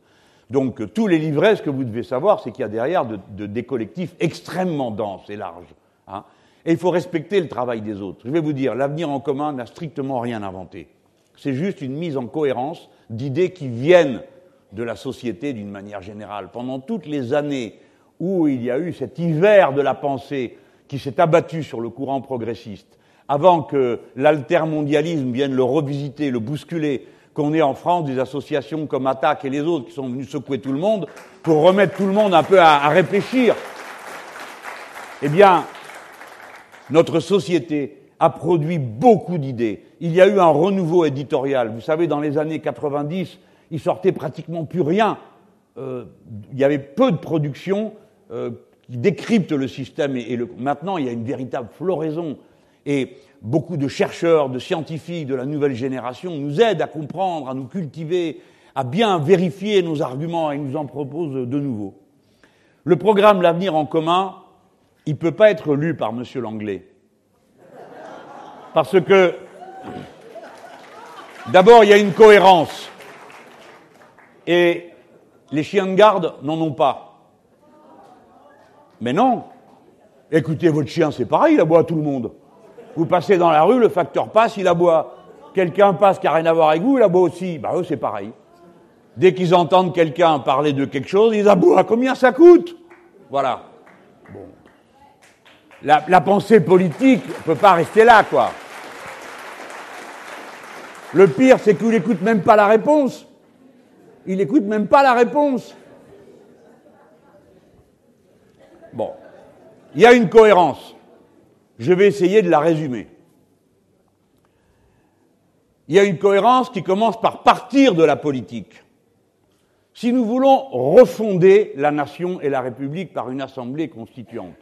Donc tous les livrets, ce que vous devez savoir, c'est qu'il y a derrière de, des collectifs extrêmement denses et larges. Hein. Et il faut respecter le travail des autres. Je vais vous dire, l'avenir en commun n'a strictement rien inventé. C'est juste une mise en cohérence d'idées qui viennent de la société d'une manière générale. Pendant toutes les années où il y a eu cet hiver de la pensée qui s'est abattu sur le courant progressiste, avant que l'altermondialisme vienne le revisiter, le bousculer, qu'on ait en France des associations comme Attac et les autres qui sont venus secouer tout le monde pour remettre tout le monde un peu à, réfléchir. Eh bien, notre société a produit beaucoup d'idées. Il y a eu un renouveau éditorial. Vous savez, dans les années 90, il sortait pratiquement plus rien. Euh, il y avait peu de production euh, qui décrypte le système et, maintenant il y a une véritable floraison. Et beaucoup de chercheurs, de scientifiques de la nouvelle génération nous aident à comprendre, à nous cultiver, à bien vérifier nos arguments et nous en proposent de nouveaux. Le programme L'avenir en commun, il ne peut pas être lu par M. Langlais. Parce que, d'abord, il y a une cohérence. Et les chiens de garde n'en ont pas. Mais non. Écoutez, votre chien, c'est pareil, il aboie à tout le monde. Vous passez dans la rue, le facteur passe, il aboie. Quelqu'un passe qui n'a rien à voir avec vous, il aboie aussi. Bah eux, c'est pareil. Dès qu'ils entendent quelqu'un parler de quelque chose, ils aboient. Combien ça coûte? Voilà. Bon. La, pensée politique ne peut pas rester là, quoi. Le pire, c'est qu'il n'écoute même pas la réponse. Il n'écoute même pas la réponse. Bon. Il y a une cohérence. Je vais essayer de la résumer. Il y a une cohérence qui commence par partir de la politique. Si nous voulons refonder la nation et la République par une assemblée constituante,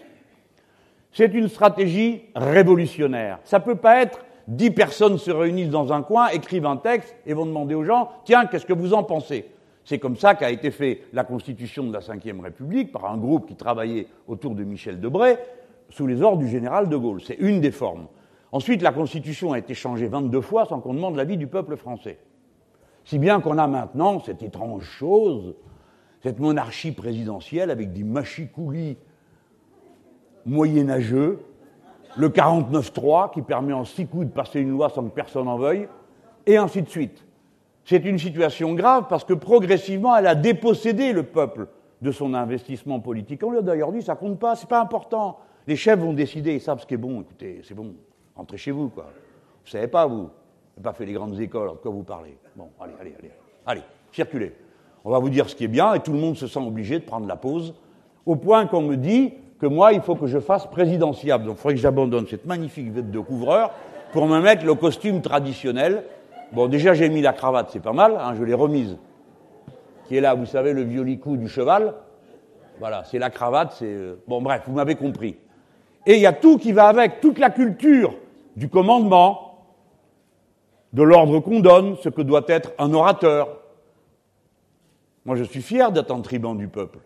c'est une stratégie révolutionnaire. Ça ne peut pas être dix personnes se réunissent dans un coin, écrivent un texte et vont demander aux gens Tiens, qu'est-ce que vous en pensez? C'est comme ça qu'a été fait la constitution de la Ve République par un groupe qui travaillait autour de Michel Debré. Sous les ordres du général de Gaulle. C'est une des formes. Ensuite, la Constitution a été changée 22 fois sans qu'on demande l'avis du peuple français. Si bien qu'on a maintenant cette étrange chose, cette monarchie présidentielle avec des machicoulis moyenâgeux, le 49-3 qui permet en six coups de passer une loi sans que personne en veuille, et ainsi de suite. C'est une situation grave parce que progressivement, elle a dépossédé le peuple de son investissement politique. On lui a d'ailleurs dit, ça compte pas, c'est pas important. Les chefs vont décider, ils savent ce qui est bon, écoutez, c'est bon, rentrez chez vous, quoi. Vous savez pas, vous. Vous n'avez pas fait les grandes écoles, de quoi vous parlez? Bon, allez, allez, allez. Allez, circulez. On va vous dire ce qui est bien, et tout le monde se sent obligé de prendre la pause, au point qu'on me dit que moi, il faut que je fasse présidentiable. Donc il faudrait que j'abandonne cette magnifique veste de couvreur pour me mettre le costume traditionnel. Bon, déjà, j'ai mis la cravate, c'est pas mal, hein, je l'ai remise. Qui est là, vous savez, le violicou du cheval. Voilà, c'est la cravate, c'est. Euh, bon, bref, vous m'avez compris. Et il y a tout qui va avec, toute la culture du commandement, de l'ordre qu'on donne, ce que doit être un orateur. Moi, je suis fier d'être un tribun du peuple.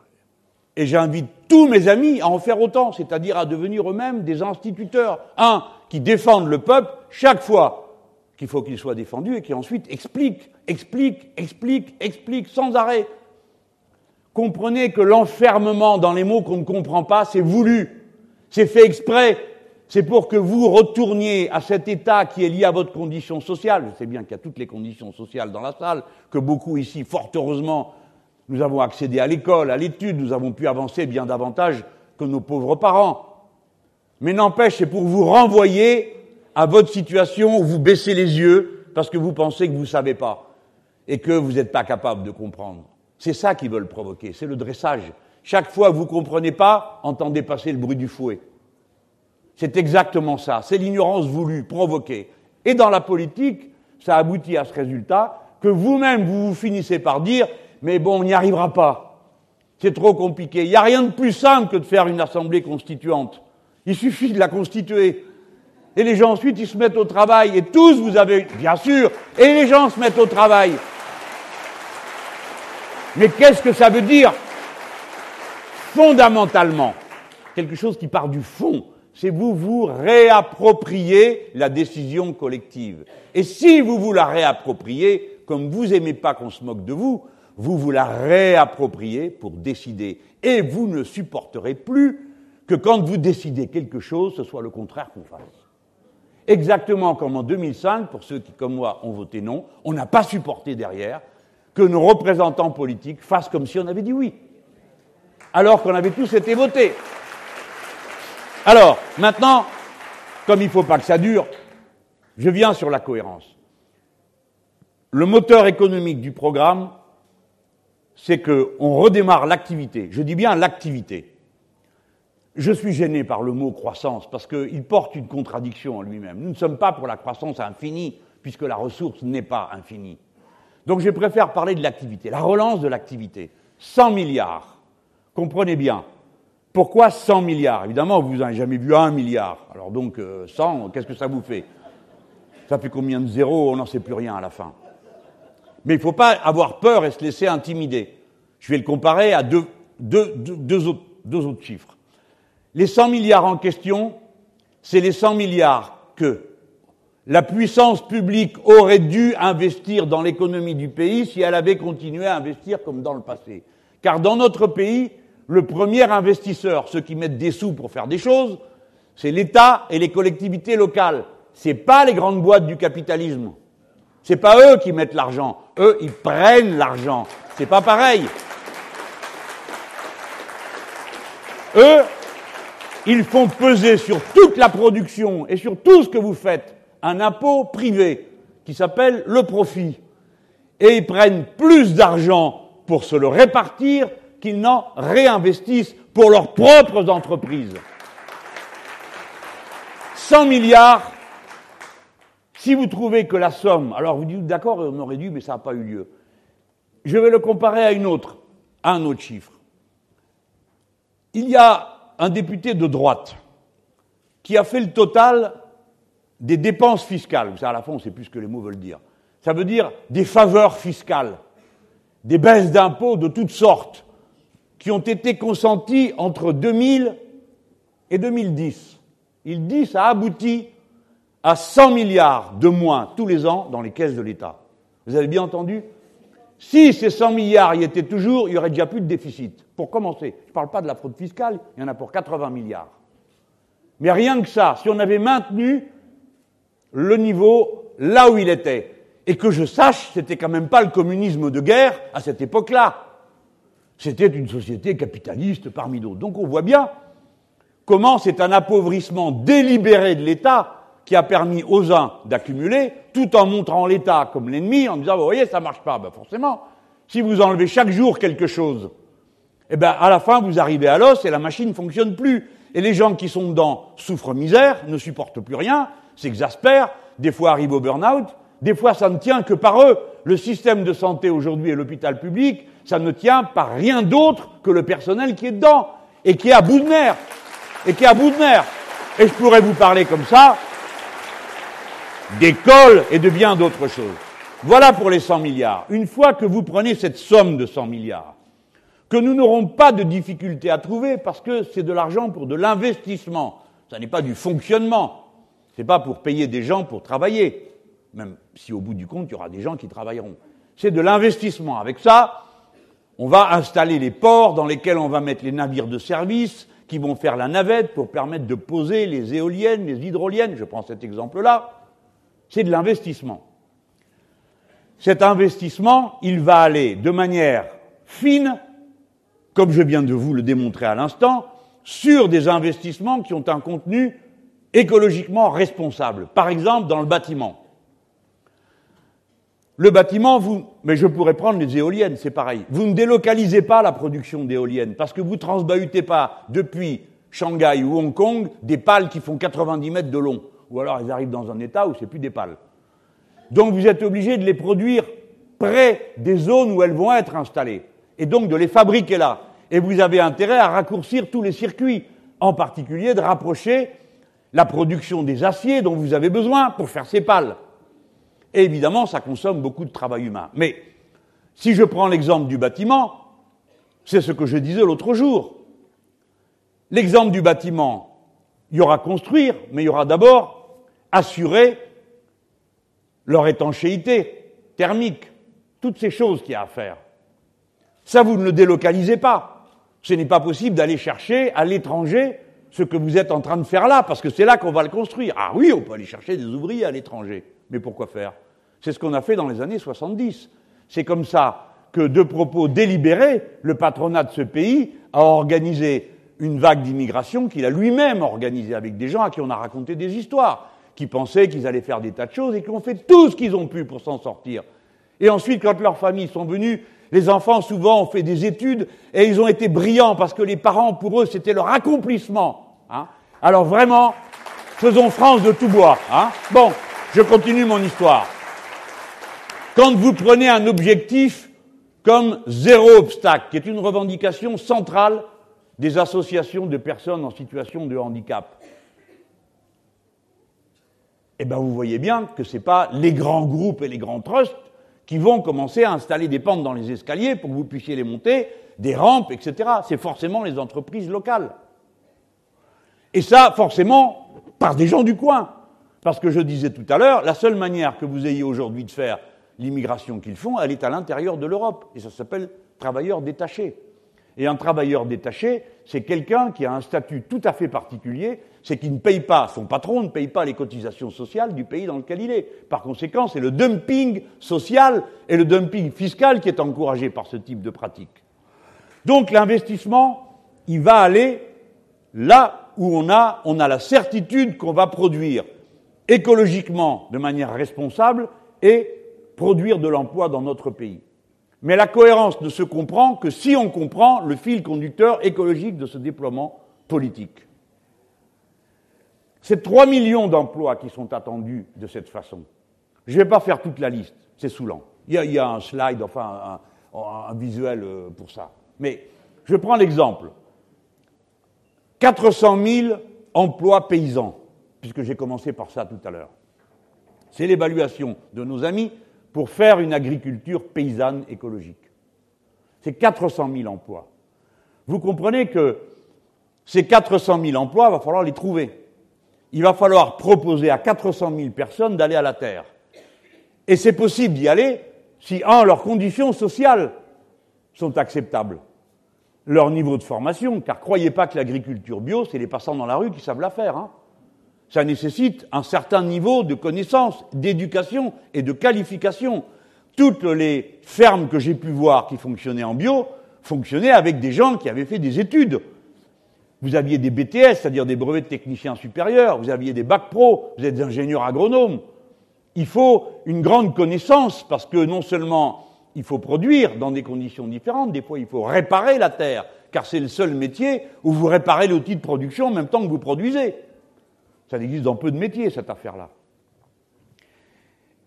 Et j'invite tous mes amis à en faire autant, c'est-à-dire à devenir eux-mêmes des instituteurs. Un, qui défendent le peuple chaque fois qu'il faut qu'il soit défendu et qui ensuite explique, explique, explique, explique sans arrêt. Comprenez que l'enfermement dans les mots qu'on ne comprend pas, c'est voulu, c'est fait exprès, c'est pour que vous retourniez à cet état qui est lié à votre condition sociale. Je sais bien qu'il y a toutes les conditions sociales dans la salle, que beaucoup ici, fort heureusement, nous avons accédé à l'école, à l'étude, nous avons pu avancer bien davantage que nos pauvres parents. Mais n'empêche, c'est pour vous renvoyer à votre situation où vous baissez les yeux parce que vous pensez que vous ne savez pas et que vous n'êtes pas capable de comprendre. C'est ça qu'ils veulent provoquer, c'est le dressage. Chaque fois que vous ne comprenez pas, entendez passer le bruit du fouet. C'est exactement ça, c'est l'ignorance voulue, provoquée. Et dans la politique, ça aboutit à ce résultat que vous-même, vous vous finissez par dire mais bon, on n'y arrivera pas. C'est trop compliqué. Il n'y a rien de plus simple que de faire une assemblée constituante. Il suffit de la constituer. Et les gens ensuite, ils se mettent au travail. Et tous, vous avez, bien sûr, et les gens se mettent au travail. Mais qu'est-ce que ça veut dire? Fondamentalement, quelque chose qui part du fond, c'est vous vous réappropriez la décision collective. Et si vous vous la réappropriez, comme vous aimez pas qu'on se moque de vous, vous vous la réappropriez pour décider. Et vous ne supporterez plus que quand vous décidez quelque chose, ce soit le contraire qu'on fasse. Exactement comme en 2005, pour ceux qui, comme moi, ont voté non, on n'a pas supporté derrière que nos représentants politiques fassent comme si on avait dit oui, alors qu'on avait tous été votés. Alors, maintenant, comme il ne faut pas que ça dure, je viens sur la cohérence. Le moteur économique du programme, c'est qu'on redémarre l'activité. Je dis bien l'activité. Je suis gêné par le mot croissance parce qu'il porte une contradiction en lui-même. Nous ne sommes pas pour la croissance infinie puisque la ressource n'est pas infinie. Donc je préfère parler de l'activité, la relance de l'activité. 100 milliards. Comprenez bien. Pourquoi 100 milliards? Évidemment, vous n'avez jamais vu un milliard. Alors donc 100, euh, qu'est-ce que ça vous fait? Ça fait combien de zéros? On n'en sait plus rien à la fin. Mais il ne faut pas avoir peur et se laisser intimider. Je vais le comparer à deux, autres, chiffres. Les 100 milliards en question, c'est les 100 milliards que la puissance publique aurait dû investir dans l'économie du pays si elle avait continué à investir comme dans le passé. Car dans notre pays, le premier investisseur, ceux qui mettent des sous pour faire des choses, c'est l'État et les collectivités locales. Ce pas les grandes boîtes du capitalisme. C'est pas eux qui mettent l'argent. Eux, ils prennent l'argent. C'est pas pareil. Eux, ils font peser sur toute la production et sur tout ce que vous faites un impôt privé qui s'appelle le profit. Et ils prennent plus d'argent pour se le répartir qu'ils n'en réinvestissent pour leurs propres entreprises. 100 milliards si vous trouvez que la somme, alors vous dites d'accord, on aurait dû, mais ça n'a pas eu lieu. Je vais le comparer à une autre, à un autre chiffre. Il y a un député de droite qui a fait le total des dépenses fiscales. Ça, à la fin, on ne sait plus ce que les mots veulent dire. Ça veut dire des faveurs fiscales, des baisses d'impôts de toutes sortes qui ont été consenties entre 2000 et 2010. Il dit ça aboutit à 100 milliards de moins tous les ans dans les caisses de l'État. Vous avez bien entendu? Si ces 100 milliards y étaient toujours, il n'y aurait déjà plus de déficit. Pour commencer, je ne parle pas de la fraude fiscale, il y en a pour 80 milliards. Mais rien que ça, si on avait maintenu le niveau là où il était, et que je sache, c'était quand même pas le communisme de guerre à cette époque-là. C'était une société capitaliste parmi d'autres. Donc on voit bien comment c'est un appauvrissement délibéré de l'État qui a permis aux uns d'accumuler, tout en montrant l'État comme l'ennemi, en disant, vous voyez, ça marche pas. Ben forcément, si vous enlevez chaque jour quelque chose, eh ben, à la fin, vous arrivez à l'os et la machine ne fonctionne plus. Et les gens qui sont dedans souffrent misère, ne supportent plus rien, s'exaspèrent, des fois arrivent au burn-out, des fois ça ne tient que par eux. Le système de santé aujourd'hui et l'hôpital public, ça ne tient par rien d'autre que le personnel qui est dedans et qui est à bout de nerfs. Et qui est à bout de nerfs. Et je pourrais vous parler comme ça d'école et de bien d'autres choses. Voilà pour les 100 milliards. Une fois que vous prenez cette somme de 100 milliards, que nous n'aurons pas de difficulté à trouver parce que c'est de l'argent pour de l'investissement, ça n'est pas du fonctionnement, c'est pas pour payer des gens pour travailler, même si au bout du compte il y aura des gens qui travailleront. C'est de l'investissement. Avec ça, on va installer les ports dans lesquels on va mettre les navires de service qui vont faire la navette pour permettre de poser les éoliennes, les hydroliennes, je prends cet exemple-là c'est de l'investissement. Cet investissement, il va aller de manière fine, comme je viens de vous le démontrer à l'instant, sur des investissements qui ont un contenu écologiquement responsable. Par exemple, dans le bâtiment. Le bâtiment, vous, mais je pourrais prendre les éoliennes, c'est pareil. Vous ne délocalisez pas la production d'éoliennes parce que vous transbahutez pas depuis Shanghai ou Hong Kong des pales qui font 90 mètres de long ou alors elles arrivent dans un état où c'est plus des pales. Donc vous êtes obligé de les produire près des zones où elles vont être installées, et donc de les fabriquer là. Et vous avez intérêt à raccourcir tous les circuits, en particulier de rapprocher la production des aciers dont vous avez besoin pour faire ces pales. Évidemment, ça consomme beaucoup de travail humain. Mais si je prends l'exemple du bâtiment, c'est ce que je disais l'autre jour. L'exemple du bâtiment, il y aura construire, mais il y aura d'abord assurer leur étanchéité thermique, toutes ces choses qu'il y a à faire. Ça, vous ne le délocalisez pas. Ce n'est pas possible d'aller chercher à l'étranger ce que vous êtes en train de faire là, parce que c'est là qu'on va le construire. Ah oui, on peut aller chercher des ouvriers à l'étranger. Mais pourquoi faire? C'est ce qu'on a fait dans les années 70. C'est comme ça que, de propos délibérés, le patronat de ce pays a organisé une vague d'immigration qu'il a lui-même organisée avec des gens à qui on a raconté des histoires qui pensaient qu'ils allaient faire des tas de choses et qui ont fait tout ce qu'ils ont pu pour s'en sortir. Et ensuite, quand leurs familles sont venues, les enfants souvent ont fait des études et ils ont été brillants parce que les parents, pour eux, c'était leur accomplissement. Hein. Alors vraiment, faisons France de tout bois. Hein. Bon, je continue mon histoire. Quand vous prenez un objectif comme zéro obstacle, qui est une revendication centrale des associations de personnes en situation de handicap, eh bien vous voyez bien que ce n'est pas les grands groupes et les grands trusts qui vont commencer à installer des pentes dans les escaliers pour que vous puissiez les monter, des rampes, etc. C'est forcément les entreprises locales. Et ça, forcément, par des gens du coin. Parce que je disais tout à l'heure, la seule manière que vous ayez aujourd'hui de faire l'immigration qu'ils font, elle est à l'intérieur de l'Europe. Et ça s'appelle travailleur détaché. Et un travailleur détaché, c'est quelqu'un qui a un statut tout à fait particulier, c'est qu'il ne paye pas, son patron ne paye pas les cotisations sociales du pays dans lequel il est. Par conséquent, c'est le dumping social et le dumping fiscal qui est encouragé par ce type de pratique. Donc l'investissement, il va aller là où on a, on a la certitude qu'on va produire écologiquement de manière responsable et produire de l'emploi dans notre pays. Mais la cohérence ne se comprend que si on comprend le fil conducteur écologique de ce déploiement politique. C'est 3 millions d'emplois qui sont attendus de cette façon. Je ne vais pas faire toute la liste, c'est saoulant. Il y, a, un slide, enfin un, visuel euh, pour ça. Mais je prends l'exemple. 400 000 emplois paysans, puisque j'ai commencé par ça tout à l'heure. C'est l'évaluation de nos amis pour faire une agriculture paysanne écologique. C'est 400 000 emplois. Vous comprenez que Ces 400 000 emplois, il va falloir les trouver. Il va falloir proposer à 400 000 personnes d'aller à la Terre. Et c'est possible d'y aller si, un, leurs conditions sociales sont acceptables, leur niveau de formation, car croyez pas que l'agriculture bio, c'est les passants dans la rue qui savent la faire. Hein. Ça nécessite un certain niveau de connaissance, d'éducation et de qualification. Toutes les fermes que j'ai pu voir qui fonctionnaient en bio fonctionnaient avec des gens qui avaient fait des études. Vous aviez des BTS, c'est-à-dire des brevets de techniciens supérieurs, vous aviez des bacs pro, vous êtes des ingénieurs agronomes. Il faut une grande connaissance parce que non seulement il faut produire dans des conditions différentes, des fois il faut réparer la terre, car c'est le seul métier où vous réparez l'outil de production en même temps que vous produisez. Ça existe dans peu de métiers, cette affaire-là.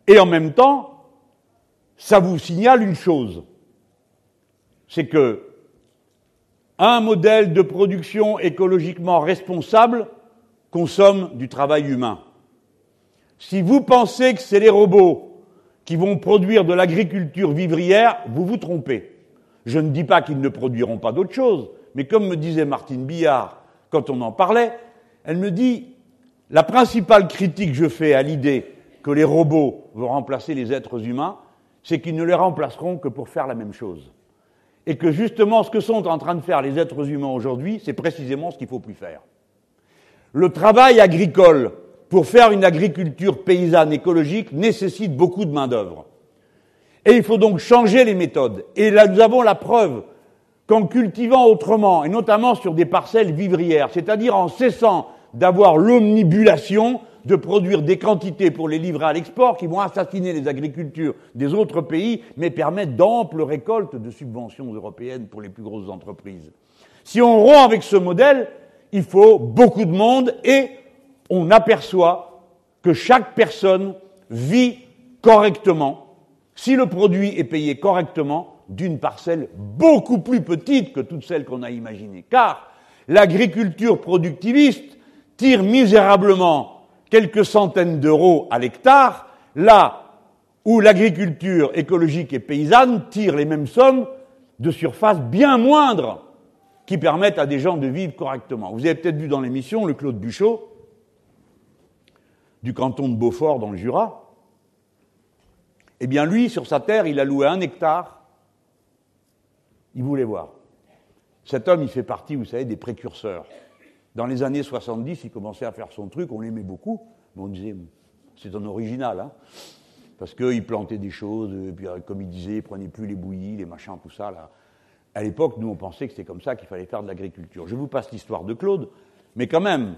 Et en même temps, ça vous signale une chose, c'est que un modèle de production écologiquement responsable consomme du travail humain. Si vous pensez que c'est les robots qui vont produire de l'agriculture vivrière, vous vous trompez. Je ne dis pas qu'ils ne produiront pas d'autres choses, mais comme me disait Martine Billard quand on en parlait, elle me dit la principale critique que je fais à l'idée que les robots vont remplacer les êtres humains, c'est qu'ils ne les remplaceront que pour faire la même chose et que justement ce que sont en train de faire les êtres humains aujourd'hui, c'est précisément ce qu'il faut plus faire. Le travail agricole pour faire une agriculture paysanne écologique nécessite beaucoup de main-d'œuvre. Et il faut donc changer les méthodes. Et là, nous avons la preuve qu'en cultivant autrement, et notamment sur des parcelles vivrières, c'est-à-dire en cessant d'avoir l'omnibulation de produire des quantités pour les livrer à l'export qui vont assassiner les agricultures des autres pays, mais permettre d'amples récoltes de subventions européennes pour les plus grosses entreprises. Si on rompt avec ce modèle, il faut beaucoup de monde et on aperçoit que chaque personne vit correctement, si le produit est payé correctement, d'une parcelle beaucoup plus petite que toutes celles qu'on a imaginées. Car l'agriculture productiviste tire misérablement quelques centaines d'euros à l'hectare, là où l'agriculture écologique et paysanne tire les mêmes sommes de surface bien moindres qui permettent à des gens de vivre correctement. Vous avez peut-être vu dans l'émission le Claude Buchot du canton de Beaufort dans le Jura. Eh bien, lui, sur sa terre, il a loué un hectare. Il voulait voir. Cet homme, il fait partie, vous savez, des précurseurs. Dans les années 70, il commençait à faire son truc, on l'aimait beaucoup, mais on disait, c'est un original, hein, parce qu'il plantait des choses, et puis euh, comme il disait, il prenait plus les bouillies, les machins, tout ça. Là. À l'époque, nous, on pensait que c'était comme ça qu'il fallait faire de l'agriculture. Je vous passe l'histoire de Claude, mais quand même,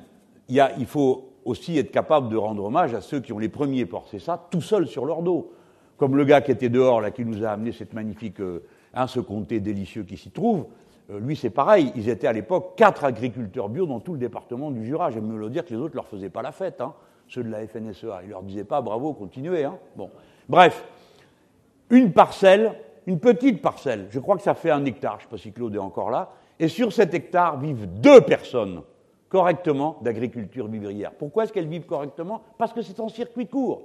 il, faut aussi être capable de rendre hommage à ceux qui ont les premiers porté ça tout seuls sur leur dos. Comme le gars qui était dehors, là, qui nous a amené cette magnifique, euh, hein, ce comté délicieux qui s'y trouve. Euh, lui, c'est pareil. Ils étaient à l'époque quatre agriculteurs bio dans tout le département du Jura. J'aime me le dire que les autres ne leur faisaient pas la fête, hein, ceux de la FNSEA. Ils leur disaient pas bravo, continuez. Hein. Bon. Bref, une parcelle, une petite parcelle, je crois que ça fait un hectare, je ne sais pas si Claude est encore là, et sur cet hectare vivent deux personnes correctement d'agriculture vivrière. Pourquoi est-ce qu'elles vivent correctement? Parce que c'est en circuit court.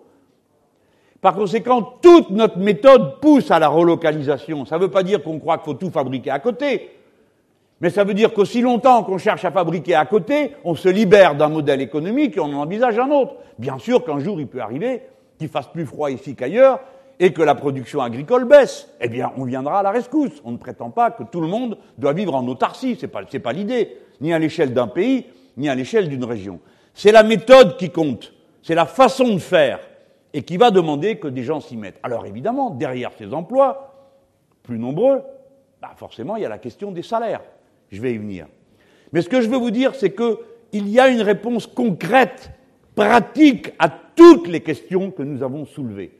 Par conséquent, toute notre méthode pousse à la relocalisation. Ça ne veut pas dire qu'on croit qu'il faut tout fabriquer à côté. Mais ça veut dire qu'aussi longtemps qu'on cherche à fabriquer à côté, on se libère d'un modèle économique et on en envisage un autre. Bien sûr qu'un jour il peut arriver qu'il fasse plus froid ici qu'ailleurs et que la production agricole baisse. Eh bien, on viendra à la rescousse. On ne prétend pas que tout le monde doit vivre en autarcie. C'est pas, c'est pas l'idée. Ni à l'échelle d'un pays, ni à l'échelle d'une région. C'est la méthode qui compte. C'est la façon de faire et qui va demander que des gens s'y mettent. Alors évidemment, derrière ces emplois, plus nombreux, bah forcément, il y a la question des salaires. Je vais y venir. Mais ce que je veux vous dire, c'est qu'il y a une réponse concrète, pratique à toutes les questions que nous avons soulevées.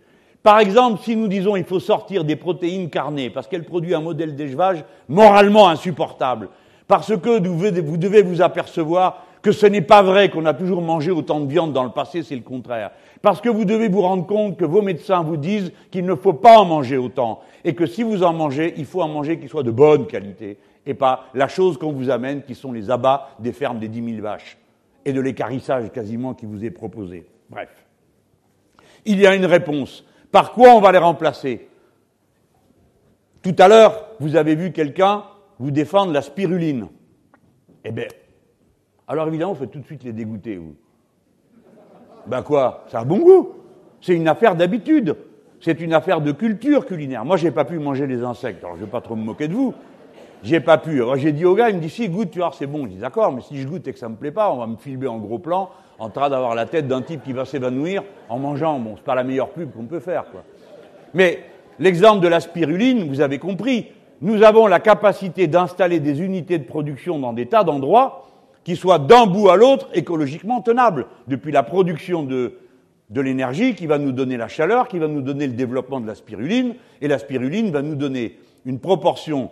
Par exemple, si nous disons qu'il faut sortir des protéines carnées parce qu'elles produisent un modèle d'élevage moralement insupportable, parce que vous devez vous apercevoir que ce n'est pas vrai qu'on a toujours mangé autant de viande dans le passé, c'est le contraire. Parce que vous devez vous rendre compte que vos médecins vous disent qu'il ne faut pas en manger autant, et que si vous en mangez, il faut en manger qui soit de bonne qualité, et pas la chose qu'on vous amène, qui sont les abats des fermes des dix mille vaches et de l'écarissage quasiment qui vous est proposé. Bref. Il y a une réponse. Par quoi on va les remplacer? Tout à l'heure, vous avez vu quelqu'un vous défendre la spiruline. Eh bien, Alors évidemment, vous faites tout de suite les dégoûter, vous. Ben quoi? C'est un bon goût. C'est une affaire d'habitude. C'est une affaire de culture culinaire. Moi, j'ai pas pu manger les insectes. Alors, je vais pas trop me moquer de vous. J'ai pas pu. J'ai dit au gars, il me dit, si, goûte, tu vois, c'est bon. Je dis, d'accord, mais si je goûte et que ça me plaît pas, on va me filmer en gros plan, en train d'avoir la tête d'un type qui va s'évanouir en mangeant. Bon, c'est pas la meilleure pub qu'on peut faire, quoi. Mais, l'exemple de la spiruline, vous avez compris. Nous avons la capacité d'installer des unités de production dans des tas d'endroits qui soient d'un bout à l'autre écologiquement tenables. Depuis la production de, de l'énergie qui va nous donner la chaleur, qui va nous donner le développement de la spiruline, et la spiruline va nous donner une proportion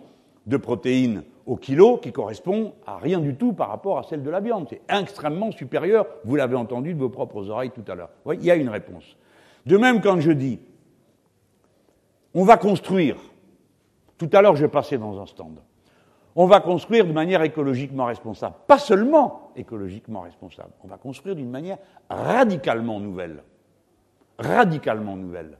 de protéines au kilo qui correspond à rien du tout par rapport à celle de la viande. C'est extrêmement supérieur, vous l'avez entendu de vos propres oreilles tout à l'heure. Il y a une réponse. De même, quand je dis, on va construire, tout à l'heure je passais dans un stand, on va construire de manière écologiquement responsable. Pas seulement écologiquement responsable, on va construire d'une manière radicalement nouvelle. Radicalement nouvelle.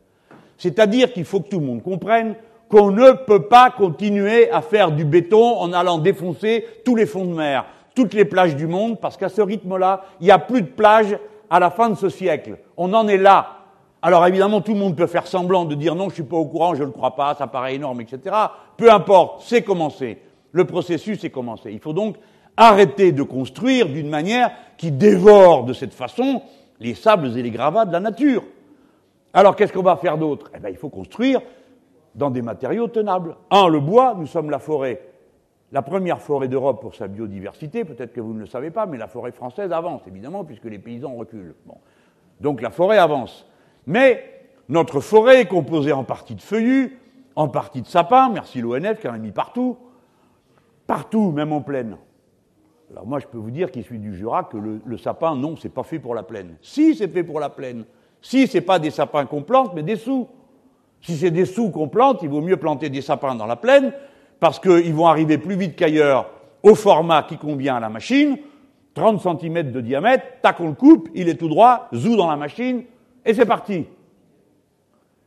C'est-à-dire qu'il faut que tout le monde comprenne qu'on ne peut pas continuer à faire du béton en allant défoncer tous les fonds de mer, toutes les plages du monde, parce qu'à ce rythme-là, il n'y a plus de plages à la fin de ce siècle. On en est là. Alors évidemment, tout le monde peut faire semblant de dire non, je ne suis pas au courant, je ne le crois pas, ça paraît énorme, etc. Peu importe, c'est commencé. Le processus est commencé. Il faut donc arrêter de construire d'une manière qui dévore de cette façon les sables et les gravats de la nature. Alors qu'est-ce qu'on va faire d'autre? Eh bien, il faut construire dans des matériaux tenables. Un, le bois, nous sommes la forêt, la première forêt d'Europe pour sa biodiversité, peut-être que vous ne le savez pas, mais la forêt française avance, évidemment, puisque les paysans reculent. Donc la forêt avance. Mais notre forêt est composée en partie de feuillus, en partie de sapins, merci l'ONF qui en a mis partout, partout, même en plaine. Alors moi, je peux vous dire, qui suis du Jura, que le, sapin, non, c'est pas fait pour la plaine. Si, c'est fait pour la plaine. Si, c'est pas des sapins qu'on plante, mais des sous. Si c'est des sous qu'on plante, il vaut mieux planter des sapins dans la plaine, parce qu'ils vont arriver plus vite qu'ailleurs au format qui convient à la machine, 30 cm de diamètre, tac, on le coupe, il est tout droit, zou dans la machine, et c'est parti.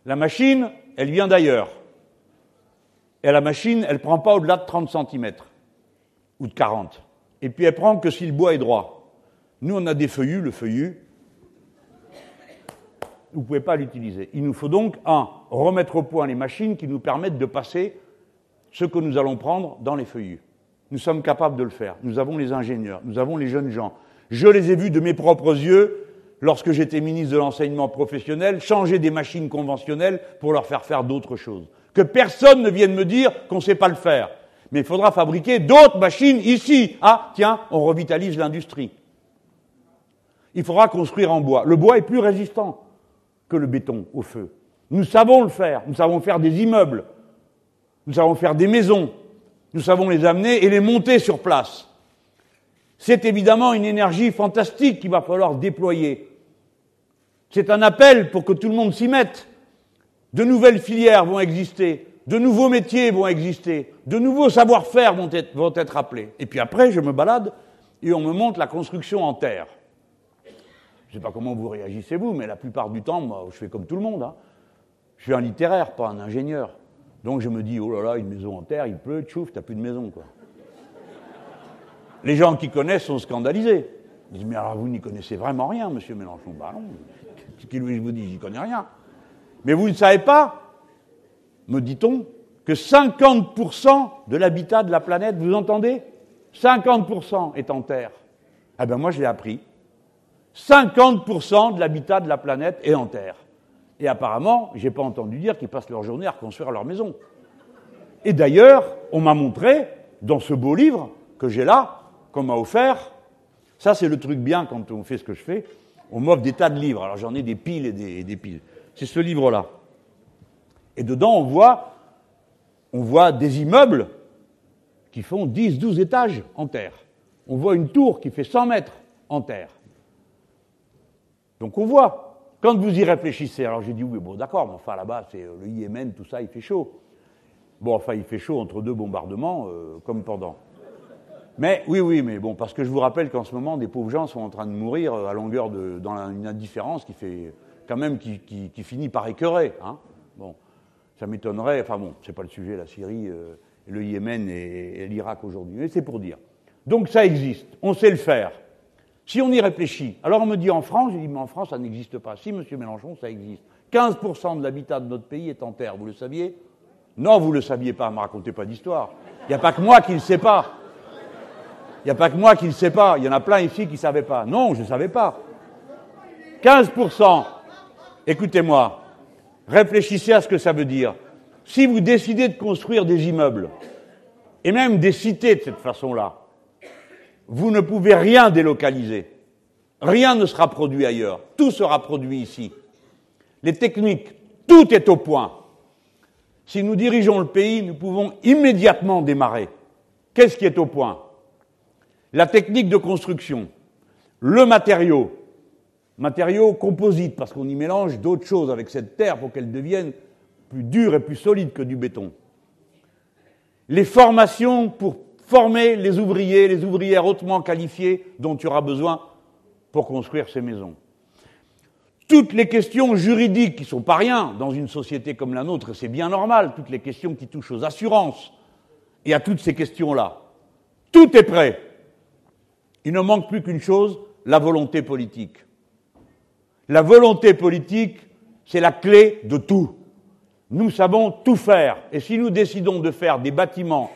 La machine, elle vient d'ailleurs. Et la machine, elle prend pas au-delà de 30 cm ou de 40. Et puis elle prend que si le bois est droit. Nous, on a des feuillus, le feuillu, vous ne pouvez pas l'utiliser. Il nous faut donc, un, remettre au point les machines qui nous permettent de passer ce que nous allons prendre dans les feuillus. Nous sommes capables de le faire. Nous avons les ingénieurs, nous avons les jeunes gens. Je les ai vus de mes propres yeux lorsque j'étais ministre de l'enseignement professionnel changer des machines conventionnelles pour leur faire faire d'autres choses. Que personne ne vienne me dire qu'on ne sait pas le faire mais il faudra fabriquer d'autres machines ici. Ah, tiens, on revitalise l'industrie. Il faudra construire en bois. Le bois est plus résistant que le béton au feu. Nous savons le faire. Nous savons faire des immeubles. Nous savons faire des maisons. Nous savons les amener et les monter sur place. C'est évidemment une énergie fantastique qu'il va falloir déployer. C'est un appel pour que tout le monde s'y mette. De nouvelles filières vont exister de nouveaux métiers vont exister, de nouveaux savoir-faire vont être, vont être appelés. Et puis après, je me balade et on me montre la construction en terre. Je ne sais pas comment vous réagissez vous, mais la plupart du temps, moi, je fais comme tout le monde. Hein. Je suis un littéraire, pas un ingénieur. Donc je me dis, oh là là, une maison en terre, il pleut, tchouf, t'as plus de maison, quoi. Les gens qui connaissent sont scandalisés. Ils disent, mais alors vous n'y connaissez vraiment rien, monsieur Mélenchon. Bah non, ce qu'il vous dis, j'y connais rien. Mais vous ne savez pas me dit-on, que 50% de l'habitat de la planète, vous entendez? 50% est en terre. Eh bien, moi, je l'ai appris. 50% de l'habitat de la planète est en terre. Et apparemment, je n'ai pas entendu dire qu'ils passent leur journée à reconstruire leur maison. Et d'ailleurs, on m'a montré, dans ce beau livre que j'ai là, qu'on m'a offert, ça c'est le truc bien quand on fait ce que je fais, on m'offre des tas de livres. Alors j'en ai des piles et des, piles. C'est ce livre-là. Et dedans, on voit, on voit des immeubles qui font 10, 12 étages en terre. On voit une tour qui fait 100 mètres en terre. Donc on voit, quand vous y réfléchissez, alors j'ai dit oui, bon d'accord, mais enfin là-bas, c'est euh, le Yémen, tout ça, il fait chaud. Bon, enfin, il fait chaud entre deux bombardements, euh, comme pendant. Mais oui, oui, mais bon, parce que je vous rappelle qu'en ce moment, des pauvres gens sont en train de mourir euh, à longueur de, dans une indifférence qui fait quand même, qui, finit par écœurer. Hein. Bon. Ça m'étonnerait, enfin bon, c'est pas le sujet, la Syrie, le Yémen et, l'Irak aujourd'hui, mais c'est pour dire. Donc ça existe, on sait le faire. Si on y réfléchit, alors on me dit en France, je dis mais en France ça n'existe pas. Si, monsieur Mélenchon, ça existe. 15% de l'habitat de notre pays est en terre, vous le saviez? Non, vous ne le saviez pas, ne me racontez pas d'histoire. Il n'y a pas que moi qui ne le sais pas. Il n'y a pas que moi qui ne le sais pas. Il y en a plein ici qui ne savaient pas. Non, je ne savais pas. 15%. Écoutez-moi, réfléchissez à ce que ça veut dire. Si vous décidez de construire des immeubles, et même des cités de cette façon-là, vous ne pouvez rien délocaliser. Rien ne sera produit ailleurs. Tout sera produit ici. Les techniques, tout est au point. Si nous dirigeons le pays, nous pouvons immédiatement démarrer. Qu'est-ce qui est au point? La technique de construction, le matériau, matériau composite, parce qu'on y mélange d'autres choses avec cette terre pour qu'elle devienne plus dure et plus solide que du béton. Les formations pour former les ouvriers, les ouvrières hautement qualifiées dont tu auras besoin pour construire ces maisons. Toutes les questions juridiques qui sont pas rien dans une société comme la nôtre, c'est bien normal, toutes les questions qui touchent aux assurances et à toutes ces questions-là. Tout est prêt. Il ne manque plus qu'une chose, la volonté politique. La volonté politique, c'est la clé de tout. Nous savons tout faire. Et si nous décidons de faire des bâtiments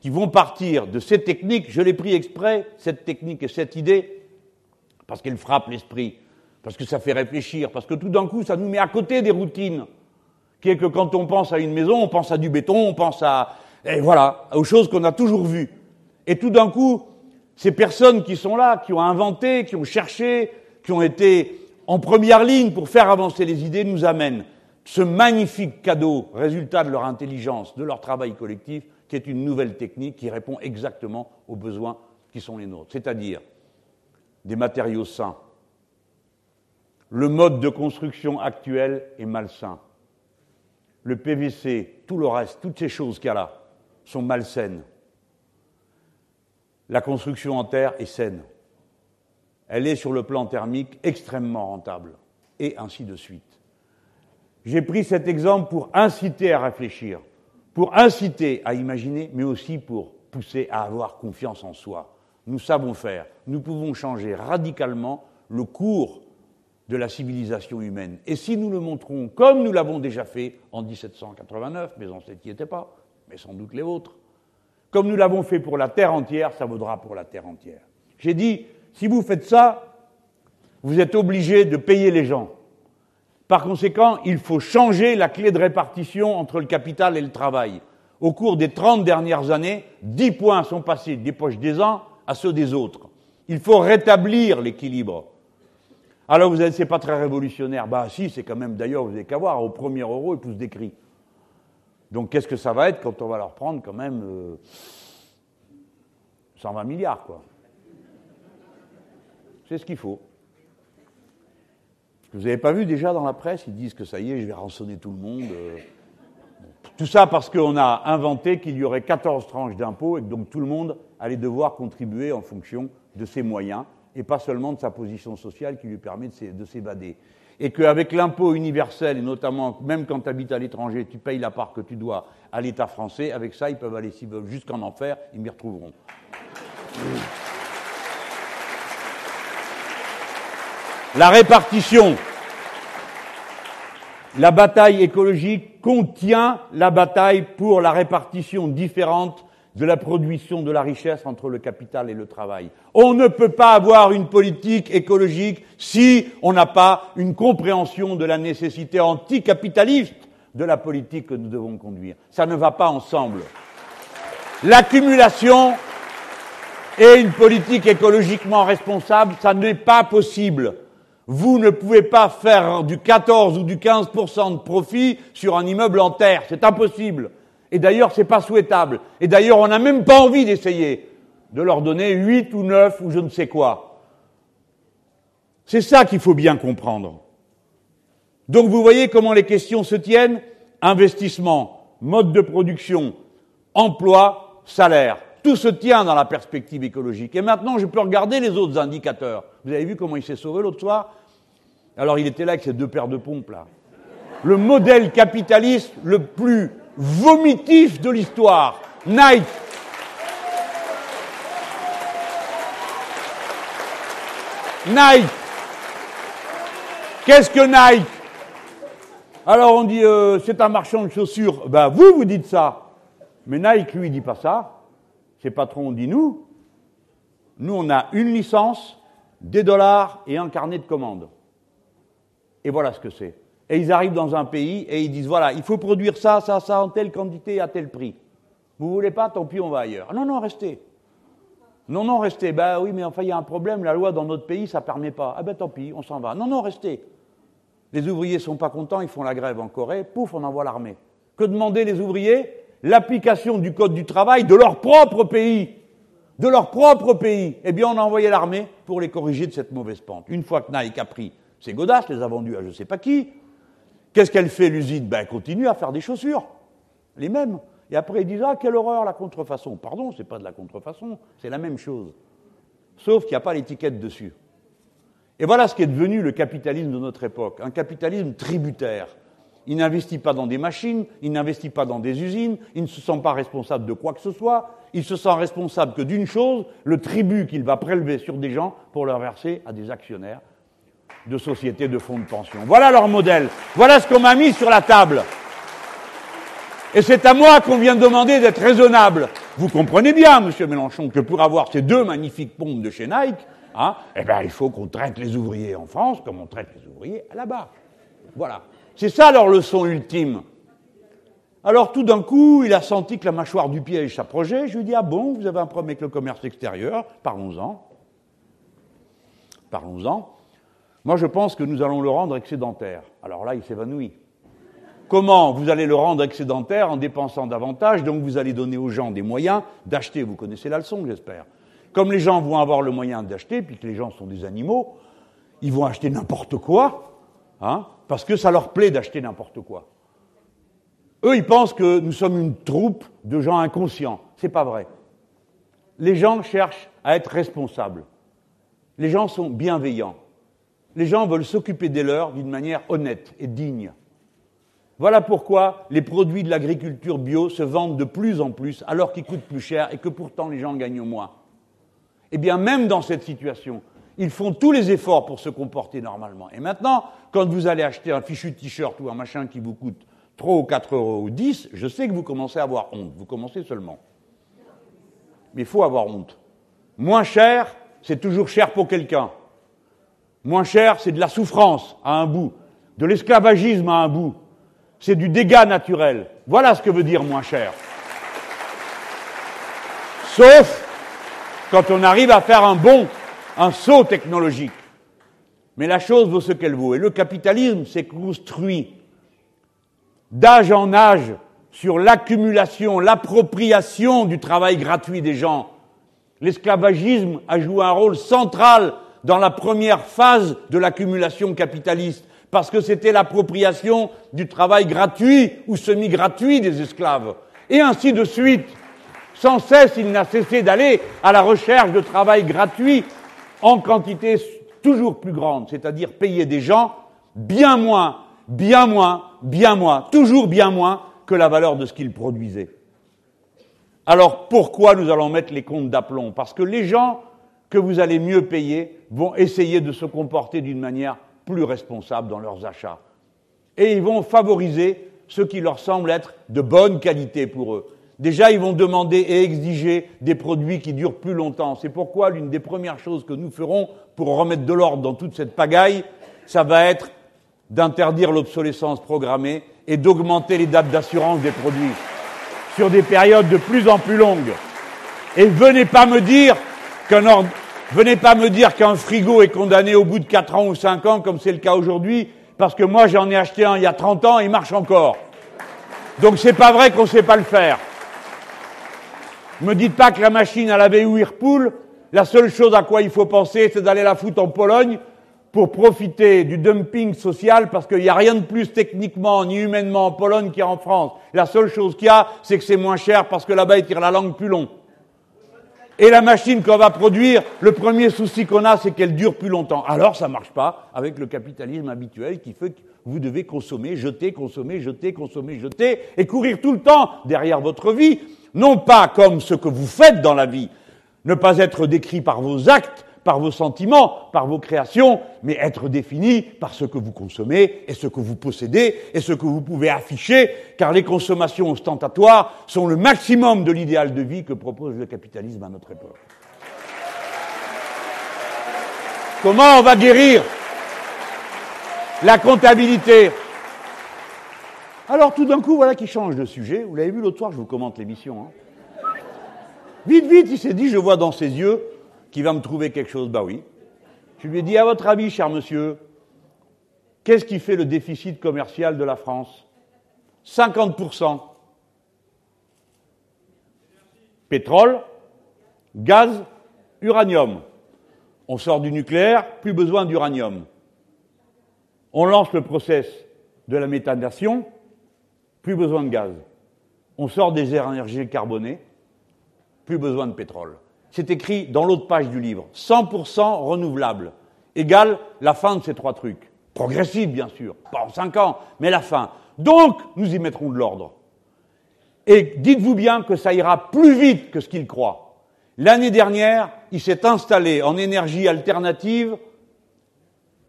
qui vont partir de ces techniques, je l'ai pris exprès, cette technique et cette idée, parce qu'elle frappe l'esprit, parce que ça fait réfléchir, parce que tout d'un coup, ça nous met à côté des routines, qui est que quand on pense à une maison, on pense à du béton, on pense à, et voilà, aux choses qu'on a toujours vues. Et tout d'un coup, ces personnes qui sont là, qui ont inventé, qui ont cherché, qui ont été en première ligne pour faire avancer les idées, nous amènent ce magnifique cadeau, résultat de leur intelligence, de leur travail collectif, qui est une nouvelle technique qui répond exactement aux besoins qui sont les nôtres, c'est-à-dire des matériaux sains. Le mode de construction actuel est malsain. Le PVC, tout le reste, toutes ces choses qu'il y a là, sont malsaines. La construction en terre est saine. Elle est sur le plan thermique extrêmement rentable, et ainsi de suite. J'ai pris cet exemple pour inciter à réfléchir, pour inciter à imaginer, mais aussi pour pousser à avoir confiance en soi. Nous savons faire, nous pouvons changer radicalement le cours de la civilisation humaine. Et si nous le montrons comme nous l'avons déjà fait en 1789, mes ancêtres n'y étaient pas, mais sans doute les vôtres, comme nous l'avons fait pour la terre entière, ça vaudra pour la terre entière. J'ai dit, si vous faites ça, vous êtes obligé de payer les gens. Par conséquent, il faut changer la clé de répartition entre le capital et le travail. Au cours des 30 dernières années, 10 points sont passés des poches des uns à ceux des autres. Il faut rétablir l'équilibre. Alors vous allez, c'est pas très révolutionnaire. Bah si, c'est quand même, d'ailleurs, vous n'avez qu'à voir, au premier euro, ils poussent des cris. Donc qu'est-ce que ça va être quand on va leur prendre quand même 120 euh, milliards, quoi? C'est ce qu'il faut. Vous n'avez pas vu déjà dans la presse, ils disent que ça y est, je vais rançonner tout le monde. Euh. Tout ça parce qu'on a inventé qu'il y aurait 14 tranches d'impôts et que donc tout le monde allait devoir contribuer en fonction de ses moyens et pas seulement de sa position sociale qui lui permet de s'évader. Et qu'avec l'impôt universel, et notamment même quand tu habites à l'étranger, tu payes la part que tu dois à l'État français, avec ça, ils peuvent aller, s'ils veulent, jusqu'en enfer, ils m'y retrouveront. La répartition. La bataille écologique contient la bataille pour la répartition différente de la production de la richesse entre le capital et le travail. On ne peut pas avoir une politique écologique si on n'a pas une compréhension de la nécessité anticapitaliste de la politique que nous devons conduire. Ça ne va pas ensemble. L'accumulation et une politique écologiquement responsable, ça n'est pas possible. Vous ne pouvez pas faire du 14 ou du 15% de profit sur un immeuble en terre. C'est impossible. Et d'ailleurs, c'est pas souhaitable. Et d'ailleurs, on n'a même pas envie d'essayer de leur donner 8 ou 9 ou je ne sais quoi. C'est ça qu'il faut bien comprendre. Donc vous voyez comment les questions se tiennent investissement, mode de production, emploi, salaire. Tout se tient dans la perspective écologique. Et maintenant, je peux regarder les autres indicateurs. Vous avez vu comment il s'est sauvé l'autre soir? Alors il était là avec ses deux paires de pompes, là. Le modèle capitaliste le plus vomitif de l'histoire. Nike. Nike. Qu'est-ce que Nike? Alors on dit euh, c'est un marchand de chaussures. Ben vous, vous dites ça. Mais Nike, lui, dit pas ça. Ses patrons dit nous. Nous, on a une licence, des dollars et un carnet de commandes. Et voilà ce que c'est. Et ils arrivent dans un pays et ils disent voilà, il faut produire ça, ça, ça en telle quantité à tel prix. Vous voulez pas, tant pis, on va ailleurs. Non, non, restez. Non, non, restez. Ben oui, mais enfin, il y a un problème, la loi dans notre pays, ça ne permet pas. Ah ben tant pis, on s'en va. Non, non, restez. Les ouvriers sont pas contents, ils font la grève en Corée, pouf, on envoie l'armée. Que demander les ouvriers? L'application du code du travail de leur propre pays. De leur propre pays. Eh bien, on a envoyé l'armée pour les corriger de cette mauvaise pente. Une fois que Nike a pris ses godasses, les a vendues à je ne sais pas qui, qu'est-ce qu'elle fait l'usine? Ben, elle continue à faire des chaussures. Les mêmes. Et après, ils disent Ah, quelle horreur la contrefaçon. Pardon, c'est pas de la contrefaçon, c'est la même chose. Sauf qu'il n'y a pas l'étiquette dessus. Et voilà ce qui est devenu le capitalisme de notre époque, un capitalisme tributaire. Il n'investit pas dans des machines, il n'investit pas dans des usines, il ne se sent pas responsable de quoi que ce soit, il se sent responsable que d'une chose, le tribut qu'il va prélever sur des gens pour leur verser à des actionnaires de sociétés de fonds de pension. Voilà leur modèle, voilà ce qu'on m'a mis sur la table. Et c'est à moi qu'on vient de demander d'être raisonnable. Vous comprenez bien, monsieur Mélenchon, que pour avoir ces deux magnifiques pompes de chez Nike, hein, eh ben, il faut qu'on traite les ouvriers en France comme on traite les ouvriers là-bas. Voilà. C'est ça leur leçon ultime. Alors tout d'un coup, il a senti que la mâchoire du piège s'approchait. Je lui ai dit, ah bon, vous avez un problème avec le commerce extérieur, parlons-en. Parlons-en. Moi, je pense que nous allons le rendre excédentaire. Alors là, il s'évanouit. Comment vous allez le rendre excédentaire en dépensant davantage, donc vous allez donner aux gens des moyens d'acheter. Vous connaissez la leçon, j'espère. Comme les gens vont avoir le moyen d'acheter, puis que les gens sont des animaux, ils vont acheter n'importe quoi, hein, parce que ça leur plaît d'acheter n'importe quoi. Eux, ils pensent que nous sommes une troupe de gens inconscients. C'est pas vrai. Les gens cherchent à être responsables. Les gens sont bienveillants. Les gens veulent s'occuper des leurs d'une manière honnête et digne. Voilà pourquoi les produits de l'agriculture bio se vendent de plus en plus alors qu'ils coûtent plus cher et que pourtant les gens gagnent moins. Eh bien, même dans cette situation, ils font tous les efforts pour se comporter normalement. Et maintenant, quand vous allez acheter un fichu t-shirt ou un machin qui vous coûte 3 ou 4 euros ou 10, je sais que vous commencez à avoir honte. Vous commencez seulement. Mais il faut avoir honte. Moins cher, c'est toujours cher pour quelqu'un. Moins cher, c'est de la souffrance à un bout, de l'esclavagisme à un bout, c'est du dégât naturel. Voilà ce que veut dire moins cher. Sauf quand on arrive à faire un bond, un saut technologique. Mais la chose vaut ce qu'elle vaut. Et le capitalisme s'est construit d'âge en âge sur l'accumulation, l'appropriation du travail gratuit des gens. L'esclavagisme a joué un rôle central dans la première phase de l'accumulation capitaliste parce que c'était l'appropriation du travail gratuit ou semi-gratuit des esclaves. Et ainsi de suite. Sans cesse, il n'a cessé d'aller à la recherche de travail gratuit en quantité toujours plus grande, c'est-à-dire payer des gens bien moins, bien moins, bien moins, toujours bien moins que la valeur de ce qu'ils produisaient. Alors pourquoi nous allons mettre les comptes d'aplomb? Parce que les gens que vous allez mieux payer vont essayer de se comporter d'une manière plus responsables dans leurs achats. Et ils vont favoriser ce qui leur semble être de bonne qualité pour eux. Déjà, ils vont demander et exiger des produits qui durent plus longtemps. C'est pourquoi l'une des premières choses que nous ferons pour remettre de l'ordre dans toute cette pagaille, ça va être d'interdire l'obsolescence programmée et d'augmenter les dates d'assurance des produits sur des périodes de plus en plus longues. Et venez pas me dire qu'un Venez pas me dire qu'un frigo est condamné au bout de 4 ans ou 5 ans, comme c'est le cas aujourd'hui, parce que moi j'en ai acheté un il y a 30 ans et il marche encore. Donc c'est pas vrai qu'on sait pas le faire. Me dites pas que la machine à laver Whirlpool, la seule chose à quoi il faut penser, c'est d'aller la foutre en Pologne pour profiter du dumping social, parce qu'il n'y a rien de plus techniquement ni humainement en Pologne qu'il y a en France. La seule chose qu'il y a, c'est que c'est moins cher parce que là-bas ils tirent la langue plus long. Et la machine qu'on va produire, le premier souci qu'on a, c'est qu'elle dure plus longtemps. Alors ça ne marche pas avec le capitalisme habituel qui fait que vous devez consommer, jeter, consommer, jeter, consommer, jeter, et courir tout le temps derrière votre vie, non pas comme ce que vous faites dans la vie, ne pas être décrit par vos actes, par vos sentiments, par vos créations, mais être défini par ce que vous consommez et ce que vous possédez et ce que vous pouvez afficher, car les consommations ostentatoires sont le maximum de l'idéal de vie que propose le capitalisme à notre époque. Comment on va guérir la comptabilité? Alors tout d'un coup, voilà qu'il change de sujet. Vous l'avez vu l'autre soir, je vous commente l'émission. Hein. Vite, vite, il s'est dit, je vois dans ses yeux qu'il va me trouver quelque chose. Bah oui. Je lui ai dit, à votre avis, cher monsieur, qu'est-ce qui fait le déficit commercial de la France? 50%. Pétrole, gaz, uranium. On sort du nucléaire, plus besoin d'uranium. On lance le process de la méthanation, plus besoin de gaz. On sort des énergies carbonées, plus besoin de pétrole. C'est écrit dans l'autre page du livre. 100% renouvelable égale la fin de ces trois trucs. Progressive, bien sûr, pas en cinq ans, mais la fin. Donc, nous y mettrons de l'ordre. Et dites-vous bien que ça ira plus vite que ce qu'il croit. L'année dernière, il s'est installé en énergie alternative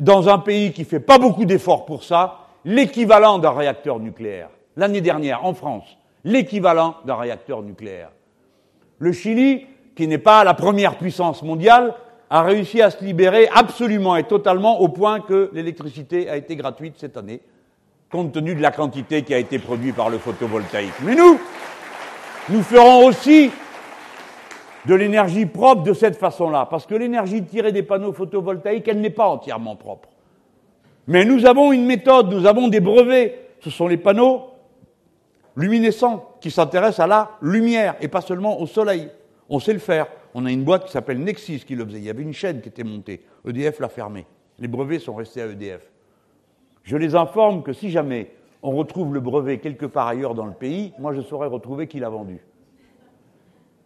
dans un pays qui fait pas beaucoup d'efforts pour ça, l'équivalent d'un réacteur nucléaire. L'année dernière, en France, l'équivalent d'un réacteur nucléaire. Le Chili, qui n'est pas la première puissance mondiale, a réussi à se libérer absolument et totalement au point que l'électricité a été gratuite cette année, compte tenu de la quantité qui a été produite par le photovoltaïque. Mais nous, nous ferons aussi de l'énergie propre de cette façon-là, parce que l'énergie tirée des panneaux photovoltaïques, elle n'est pas entièrement propre. Mais nous avons une méthode, nous avons des brevets, ce sont les panneaux luminescents qui s'intéressent à la lumière et pas seulement au soleil. On sait le faire. On a une boîte qui s'appelle Nexis qui le faisait. Il y avait une chaîne qui était montée. EDF l'a fermée. Les brevets sont restés à EDF. Je les informe que si jamais on retrouve le brevet quelque part ailleurs dans le pays, moi je saurais retrouver qui l'a vendu.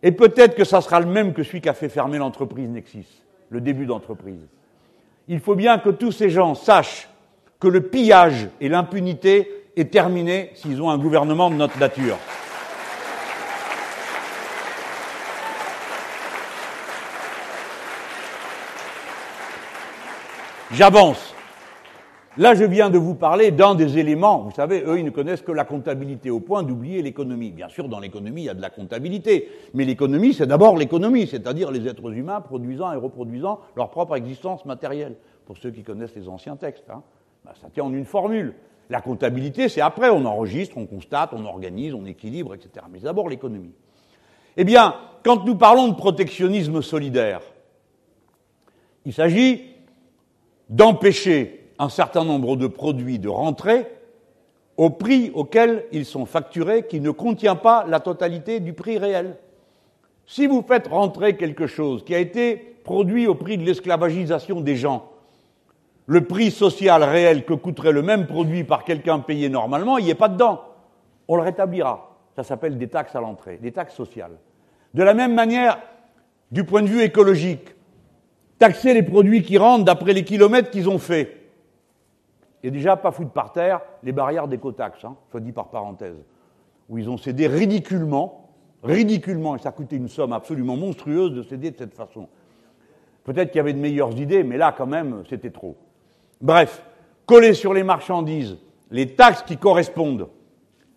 Et peut-être que ça sera le même que celui qui a fait fermer l'entreprise Nexis, le début d'entreprise. Il faut bien que tous ces gens sachent que le pillage et l'impunité est terminé s'ils ont un gouvernement de notre nature. J'avance. Là, je viens de vous parler d'un des éléments. Vous savez, eux, ils ne connaissent que la comptabilité au point d'oublier l'économie. Bien sûr, dans l'économie, il y a de la comptabilité. Mais l'économie, c'est d'abord l'économie, c'est-à-dire les êtres humains produisant et reproduisant leur propre existence matérielle. Pour ceux qui connaissent les anciens textes, hein. ben, ça tient en une formule. La comptabilité, c'est après, on enregistre, on constate, on organise, on équilibre, etc. Mais d'abord l'économie. Eh bien, quand nous parlons de protectionnisme solidaire, il s'agit d'empêcher un certain nombre de produits de rentrée au prix auquel ils sont facturés qui ne contient pas la totalité du prix réel. Si vous faites rentrer quelque chose qui a été produit au prix de l'esclavagisation des gens, le prix social réel que coûterait le même produit par quelqu'un payé normalement, il n'y est pas dedans. On le rétablira. Ça s'appelle des taxes à l'entrée, des taxes sociales. De la même manière, du point de vue écologique, taxer les produits qui rentrent d'après les kilomètres qu'ils ont faits. Et déjà pas foutre par terre les barrières d'écotaxe, hein, soit dit par parenthèse, où ils ont cédé ridiculement, ridiculement, et ça coûtait une somme absolument monstrueuse de céder de cette façon. Peut-être qu'il y avait de meilleures idées, mais là, quand même, c'était trop. Bref, coller sur les marchandises les taxes qui correspondent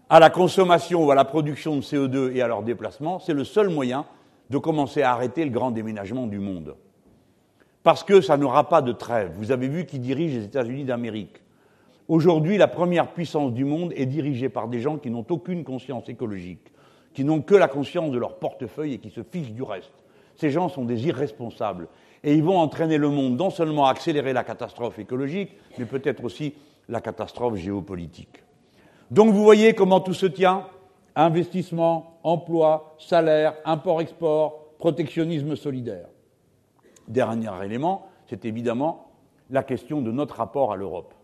à la consommation ou à la production de CO2 et à leur déplacement, c'est le seul moyen de commencer à arrêter le grand déménagement du monde. Parce que ça n'aura pas de trêve. Vous avez vu qui dirige les États-Unis d'Amérique. Aujourd'hui, la première puissance du monde est dirigée par des gens qui n'ont aucune conscience écologique, qui n'ont que la conscience de leur portefeuille et qui se fichent du reste. Ces gens sont des irresponsables. Et ils vont entraîner le monde non seulement à accélérer la catastrophe écologique, mais peut-être aussi la catastrophe géopolitique. Donc vous voyez comment tout se tient investissement, emploi, salaire, import-export, protectionnisme solidaire. Dernier élément, c'est évidemment la question de notre rapport à l'Europe.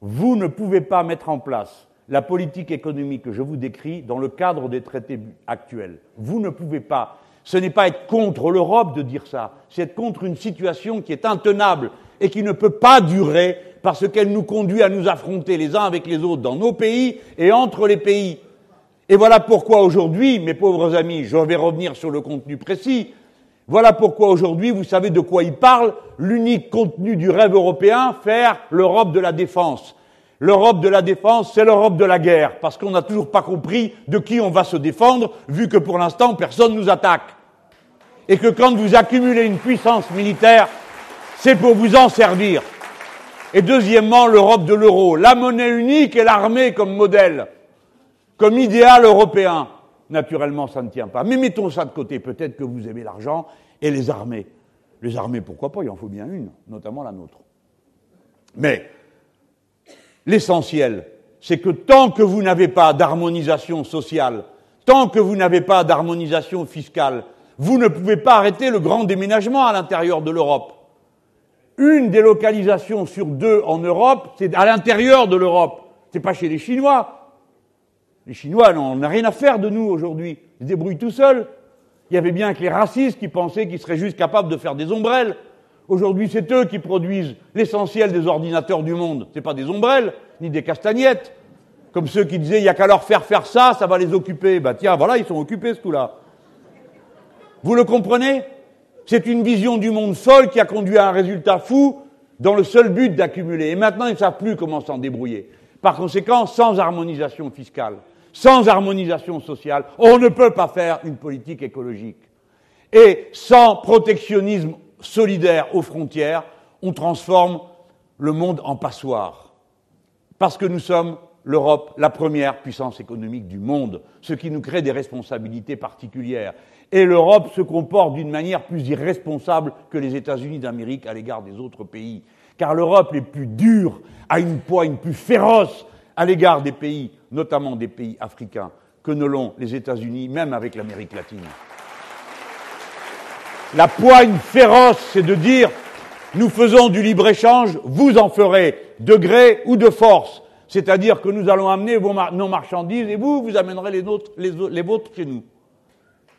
Vous ne pouvez pas mettre en place la politique économique que je vous décris dans le cadre des traités actuels. Vous ne pouvez pas. Ce n'est pas être contre l'Europe de dire ça, c'est être contre une situation qui est intenable et qui ne peut pas durer parce qu'elle nous conduit à nous affronter les uns avec les autres dans nos pays et entre les pays. Et voilà pourquoi aujourd'hui, mes pauvres amis, je vais revenir sur le contenu précis, Voilà pourquoi aujourd'hui, vous savez de quoi il parle, l'unique contenu du rêve européen, faire l'Europe de la défense. L'Europe de la défense, c'est l'Europe de la guerre, parce qu'on n'a toujours pas compris de qui on va se défendre, vu que pour l'instant, personne ne nous attaque. Et que quand vous accumulez une puissance militaire, c'est pour vous en servir. Et deuxièmement, l'Europe de l'euro, la monnaie unique et l'armée comme modèle, comme idéal européen. Naturellement, ça ne tient pas. Mais mettons ça de côté. Peut-être que vous aimez l'argent et les armées. Les armées, pourquoi pas? Il en faut bien une, notamment la nôtre. Mais l'essentiel, c'est que tant que vous n'avez pas d'harmonisation sociale, tant que vous n'avez pas d'harmonisation fiscale, vous ne pouvez pas arrêter le grand déménagement à l'intérieur de l'Europe. Une délocalisation sur deux en Europe, c'est à l'intérieur de l'Europe. C'est pas chez les Chinois. Les Chinois n'ont rien à faire de nous aujourd'hui. Ils se débrouillent tout seuls. Il y avait bien que les racistes qui pensaient qu'ils seraient juste capables de faire des ombrelles. Aujourd'hui, c'est eux qui produisent l'essentiel des ordinateurs du monde. C'est pas des ombrelles, ni des castagnettes. Comme ceux qui disaient, il y a qu'à leur faire faire ça, ça va les occuper. Bah tiens, voilà, ils sont occupés ce coup-là. Vous le comprenez? C'est une vision du monde folle qui a conduit à un résultat fou dans le seul but d'accumuler. Et maintenant, ils ne savent plus comment s'en débrouiller. Par conséquent, sans harmonisation fiscale, sans harmonisation sociale, on ne peut pas faire une politique écologique. Et sans protectionnisme solidaire aux frontières, on transforme le monde en passoire. Parce que nous sommes, l'Europe, la première puissance économique du monde, ce qui nous crée des responsabilités particulières. Et l'Europe se comporte d'une manière plus irresponsable que les États-Unis d'Amérique à l'égard des autres pays. Car l'Europe est plus dure, a une poigne plus féroce à l'égard des pays, notamment des pays africains, que ne l'ont les États-Unis, même avec l'Amérique latine. La poigne féroce, c'est de dire nous faisons du libre-échange, vous en ferez de gré ou de force. C'est-à-dire que nous allons amener nos marchandises et vous, vous amènerez les, nôtres, les, vôtres chez nous.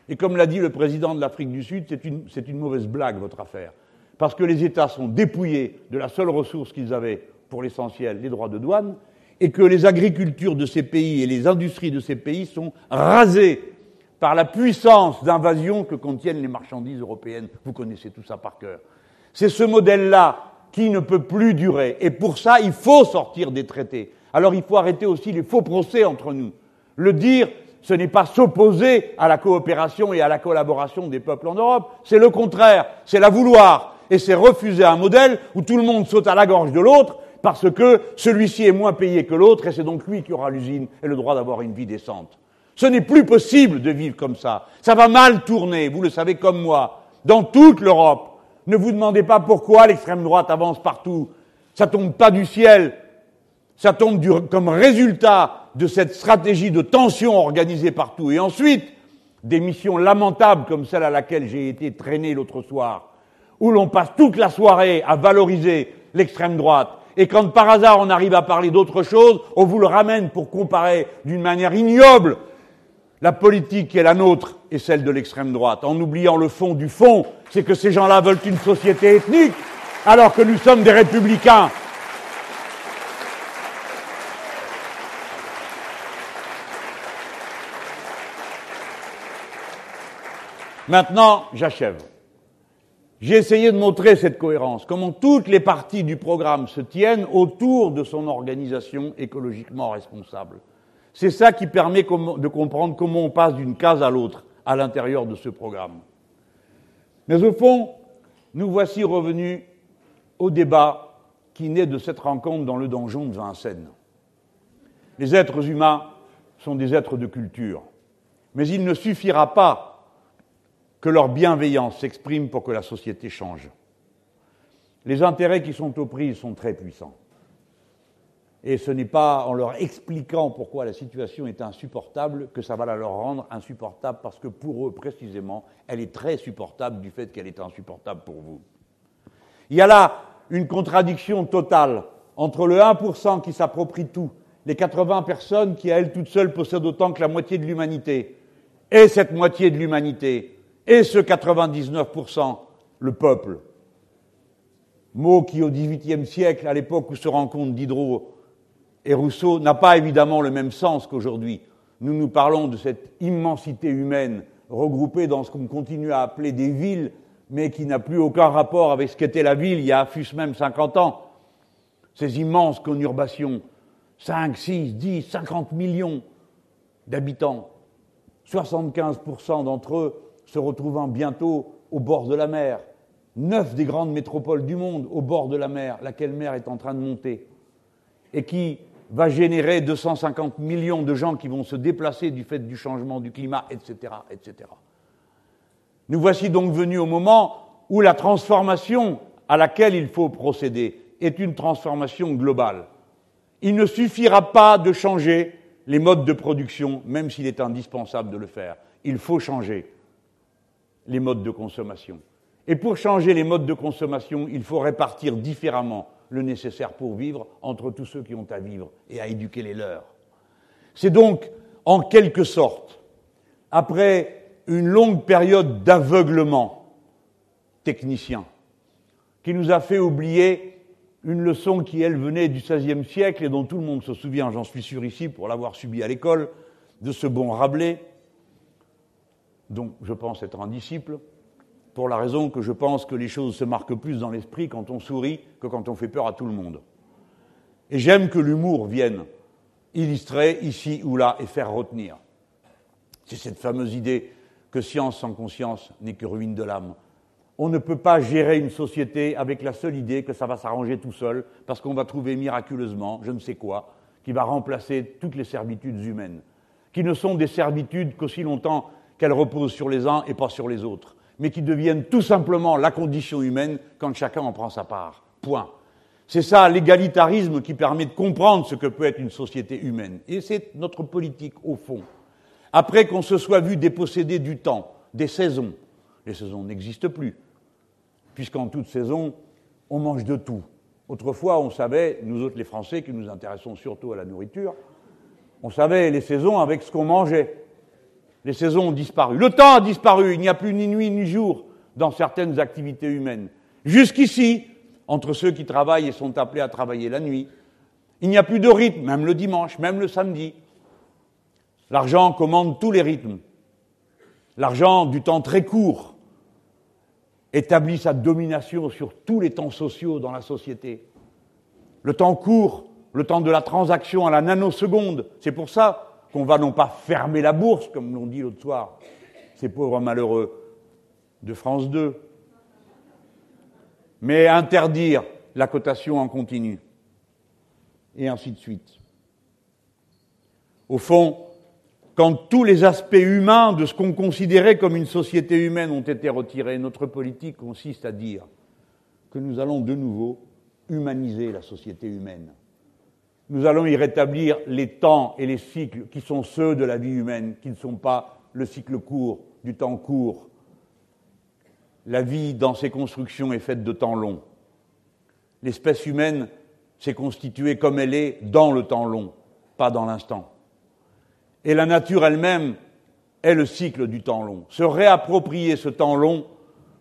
Et comme l'a dit le président de l'Afrique du Sud, c'est une, une mauvaise blague, votre affaire. Parce que les États sont dépouillés de la seule ressource qu'ils avaient pour l'essentiel, les droits de douane, et que les agricultures de ces pays et les industries de ces pays sont rasées par la puissance d'invasion que contiennent les marchandises européennes. Vous connaissez tout ça par cœur. C'est ce modèle-là qui ne peut plus durer. Et pour ça, il faut sortir des traités. Alors il faut arrêter aussi les faux procès entre nous. Le dire, ce n'est pas s'opposer à la coopération et à la collaboration des peuples en Europe, c'est le contraire, c'est la vouloir. Et c'est refuser un modèle où tout le monde saute à la gorge de l'autre parce que celui-ci est moins payé que l'autre et c'est donc lui qui aura l'usine et le droit d'avoir une vie décente. Ce n'est plus possible de vivre comme ça. Ça va mal tourner, vous le savez comme moi, dans toute l'Europe. Ne vous demandez pas pourquoi l'extrême droite avance partout. Ça tombe pas du ciel. Ça tombe comme résultat de cette stratégie de tension organisée partout. Et ensuite, des missions lamentables comme celle à laquelle j'ai été traîné l'autre soir, où l'on passe toute la soirée à valoriser l'extrême droite, et quand par hasard on arrive à parler d'autre chose, on vous le ramène pour comparer d'une manière ignoble la politique qui est la nôtre et celle de l'extrême droite, en oubliant le fond du fond, c'est que ces gens-là veulent une société ethnique, alors que nous sommes des républicains. Maintenant, j'achève. J'ai essayé de montrer cette cohérence, comment toutes les parties du programme se tiennent autour de son organisation écologiquement responsable. C'est ça qui permet de comprendre comment on passe d'une case à l'autre à l'intérieur de ce programme. Mais au fond, nous voici revenus au débat qui naît de cette rencontre dans le donjon de Vincennes. Les êtres humains sont des êtres de culture, mais il ne suffira pas que leur bienveillance s'exprime pour que la société change. Les intérêts qui sont aux prises sont très puissants. Et ce n'est pas en leur expliquant pourquoi la situation est insupportable que ça va la leur rendre insupportable, parce que pour eux, précisément, elle est très supportable du fait qu'elle est insupportable pour vous. Il y a là une contradiction totale entre le 1% qui s'approprie tout, les 80 personnes qui, à elles toutes seules, possèdent autant que la moitié de l'humanité, et cette moitié de l'humanité et ce 99%, le peuple. Mot qui, au XVIIIe siècle, à l'époque où se rencontrent Diderot et Rousseau, n'a pas évidemment le même sens qu'aujourd'hui. Nous nous parlons de cette immensité humaine regroupées dans ce qu'on continue à appeler des villes, mais qui n'a plus aucun rapport avec ce qu'était la ville il y a fût même 50 ans. Ces immenses conurbations, 5, 6, 10, 50 millions d'habitants, 75% d'entre eux se retrouvant bientôt au bord de la mer, neuf des grandes métropoles du monde au bord de la mer, laquelle mer est en train de monter, et qui va générer 250 millions de gens qui vont se déplacer du fait du changement du climat, etc., etc. Nous voici donc venus au moment où la transformation à laquelle il faut procéder est une transformation globale. Il ne suffira pas de changer les modes de production, même s'il est indispensable de le faire. Il faut changer les modes de consommation. Et pour changer les modes de consommation, il faut répartir différemment le nécessaire pour vivre entre tous ceux qui ont à vivre et à éduquer les leurs. C'est donc, en quelque sorte, après une longue période d'aveuglement technicien, qui nous a fait oublier une leçon qui, elle, venait du XVIe siècle et dont tout le monde se souvient, j'en suis sûr ici, pour l'avoir subi à l'école, de ce bon Rabelais, dont je pense être un disciple, pour la raison que je pense que les choses se marquent plus dans l'esprit quand on sourit que quand on fait peur à tout le monde. Et j'aime que l'humour vienne illustrer ici ou là et faire retenir. C'est cette fameuse idée que science sans conscience n'est que ruine de l'âme. On ne peut pas gérer une société avec la seule idée que ça va s'arranger tout seul, parce qu'on va trouver miraculeusement, je ne sais quoi, qui va remplacer toutes les servitudes humaines, qui ne sont des servitudes qu'aussi longtemps qu'elles reposent sur les uns et pas sur les autres mais qui deviennent tout simplement la condition humaine quand chacun en prend sa part. Point. C'est ça l'égalitarisme qui permet de comprendre ce que peut être une société humaine. Et c'est notre politique, au fond. Après qu'on se soit vu déposséder du temps, des saisons, les saisons n'existent plus, puisqu'en toute saison, on mange de tout. Autrefois, on savait, nous autres les Français qui nous intéressons surtout à la nourriture, on savait les saisons avec ce qu'on mangeait. Les saisons ont disparu. Le temps a disparu. Il n'y a plus ni nuit ni jour dans certaines activités humaines. Jusqu'ici, entre ceux qui travaillent et sont appelés à travailler la nuit, il n'y a plus de rythme, même le dimanche, même le samedi. L'argent commande tous les rythmes. L'argent du temps très court établit sa domination sur tous les temps sociaux dans la société. Le temps court, le temps de la transaction à la nanoseconde, c'est pour ça qu'on va non pas fermer la bourse, comme l'ont dit l'autre soir, ces pauvres malheureux de France 2, mais interdire la cotation en continu, et ainsi de suite. Au fond, quand tous les aspects humains de ce qu'on considérait comme une société humaine ont été retirés, notre politique consiste à dire que nous allons de nouveau humaniser la société humaine nous allons y rétablir les temps et les cycles qui sont ceux de la vie humaine, qui ne sont pas le cycle court, du temps court. La vie dans ses constructions est faite de temps long. L'espèce humaine s'est constituée comme elle est dans le temps long, pas dans l'instant. Et la nature elle-même est le cycle du temps long. Se réapproprier ce temps long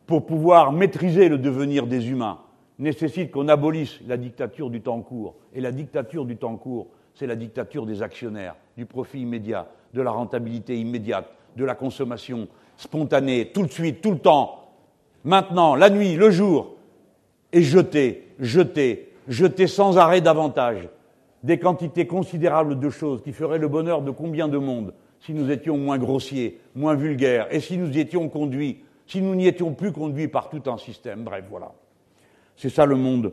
pour pouvoir maîtriser le devenir des humains, nécessite qu'on abolisse la dictature du temps court. Et la dictature du temps court, c'est la dictature des actionnaires, du profit immédiat, de la rentabilité immédiate, de la consommation spontanée, tout de suite, tout le temps, maintenant, la nuit, le jour, et jeter, jeter, jeter sans arrêt davantage des quantités considérables de choses qui feraient le bonheur de combien de monde si nous étions moins grossiers, moins vulgaires, et si nous y étions conduits, si nous n'y étions plus conduits par tout un système. Bref, voilà. C'est ça le monde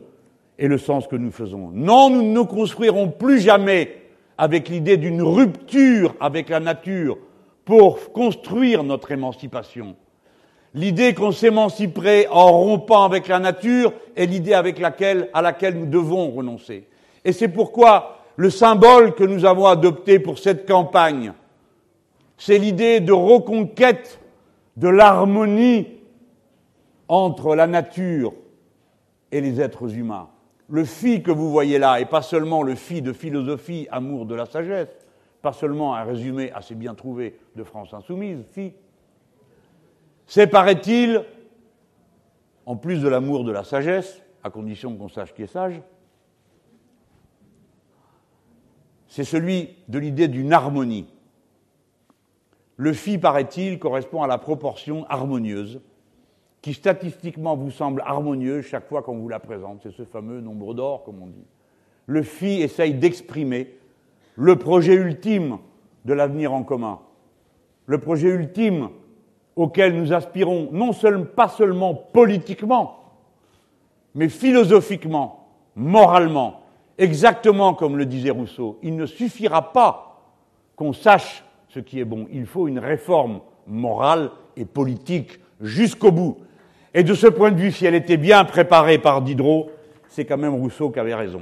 et le sens que nous faisons. Non, nous ne construirons plus jamais avec l'idée d'une rupture avec la nature pour construire notre émancipation. L'idée qu'on s'émanciperait en rompant avec la nature est l'idée avec laquelle, à laquelle nous devons renoncer. Et c'est pourquoi le symbole que nous avons adopté pour cette campagne, c'est l'idée de reconquête de l'harmonie entre la nature et les êtres humains. Le phi que vous voyez là, et pas seulement le phi de philosophie, amour de la sagesse, pas seulement un résumé assez bien trouvé de France Insoumise, phi, c'est, paraît-il, en plus de l'amour de la sagesse, à condition qu'on sache qui est sage, c'est celui de l'idée d'une harmonie. Le phi, paraît-il, correspond à la proportion harmonieuse, qui statistiquement vous semble harmonieuse chaque fois qu'on vous la présente. C'est ce fameux nombre d'or, comme on dit. Le phi essaye d'exprimer le projet ultime de l'avenir en commun, le projet ultime auquel nous aspirons, non seulement, pas seulement politiquement, mais philosophiquement, moralement, exactement comme le disait Rousseau. Il ne suffira pas qu'on sache ce qui est bon, il faut une réforme morale et politique jusqu'au bout. Et de ce point de vue, si elle était bien préparée par Diderot, c'est quand même Rousseau qui avait raison.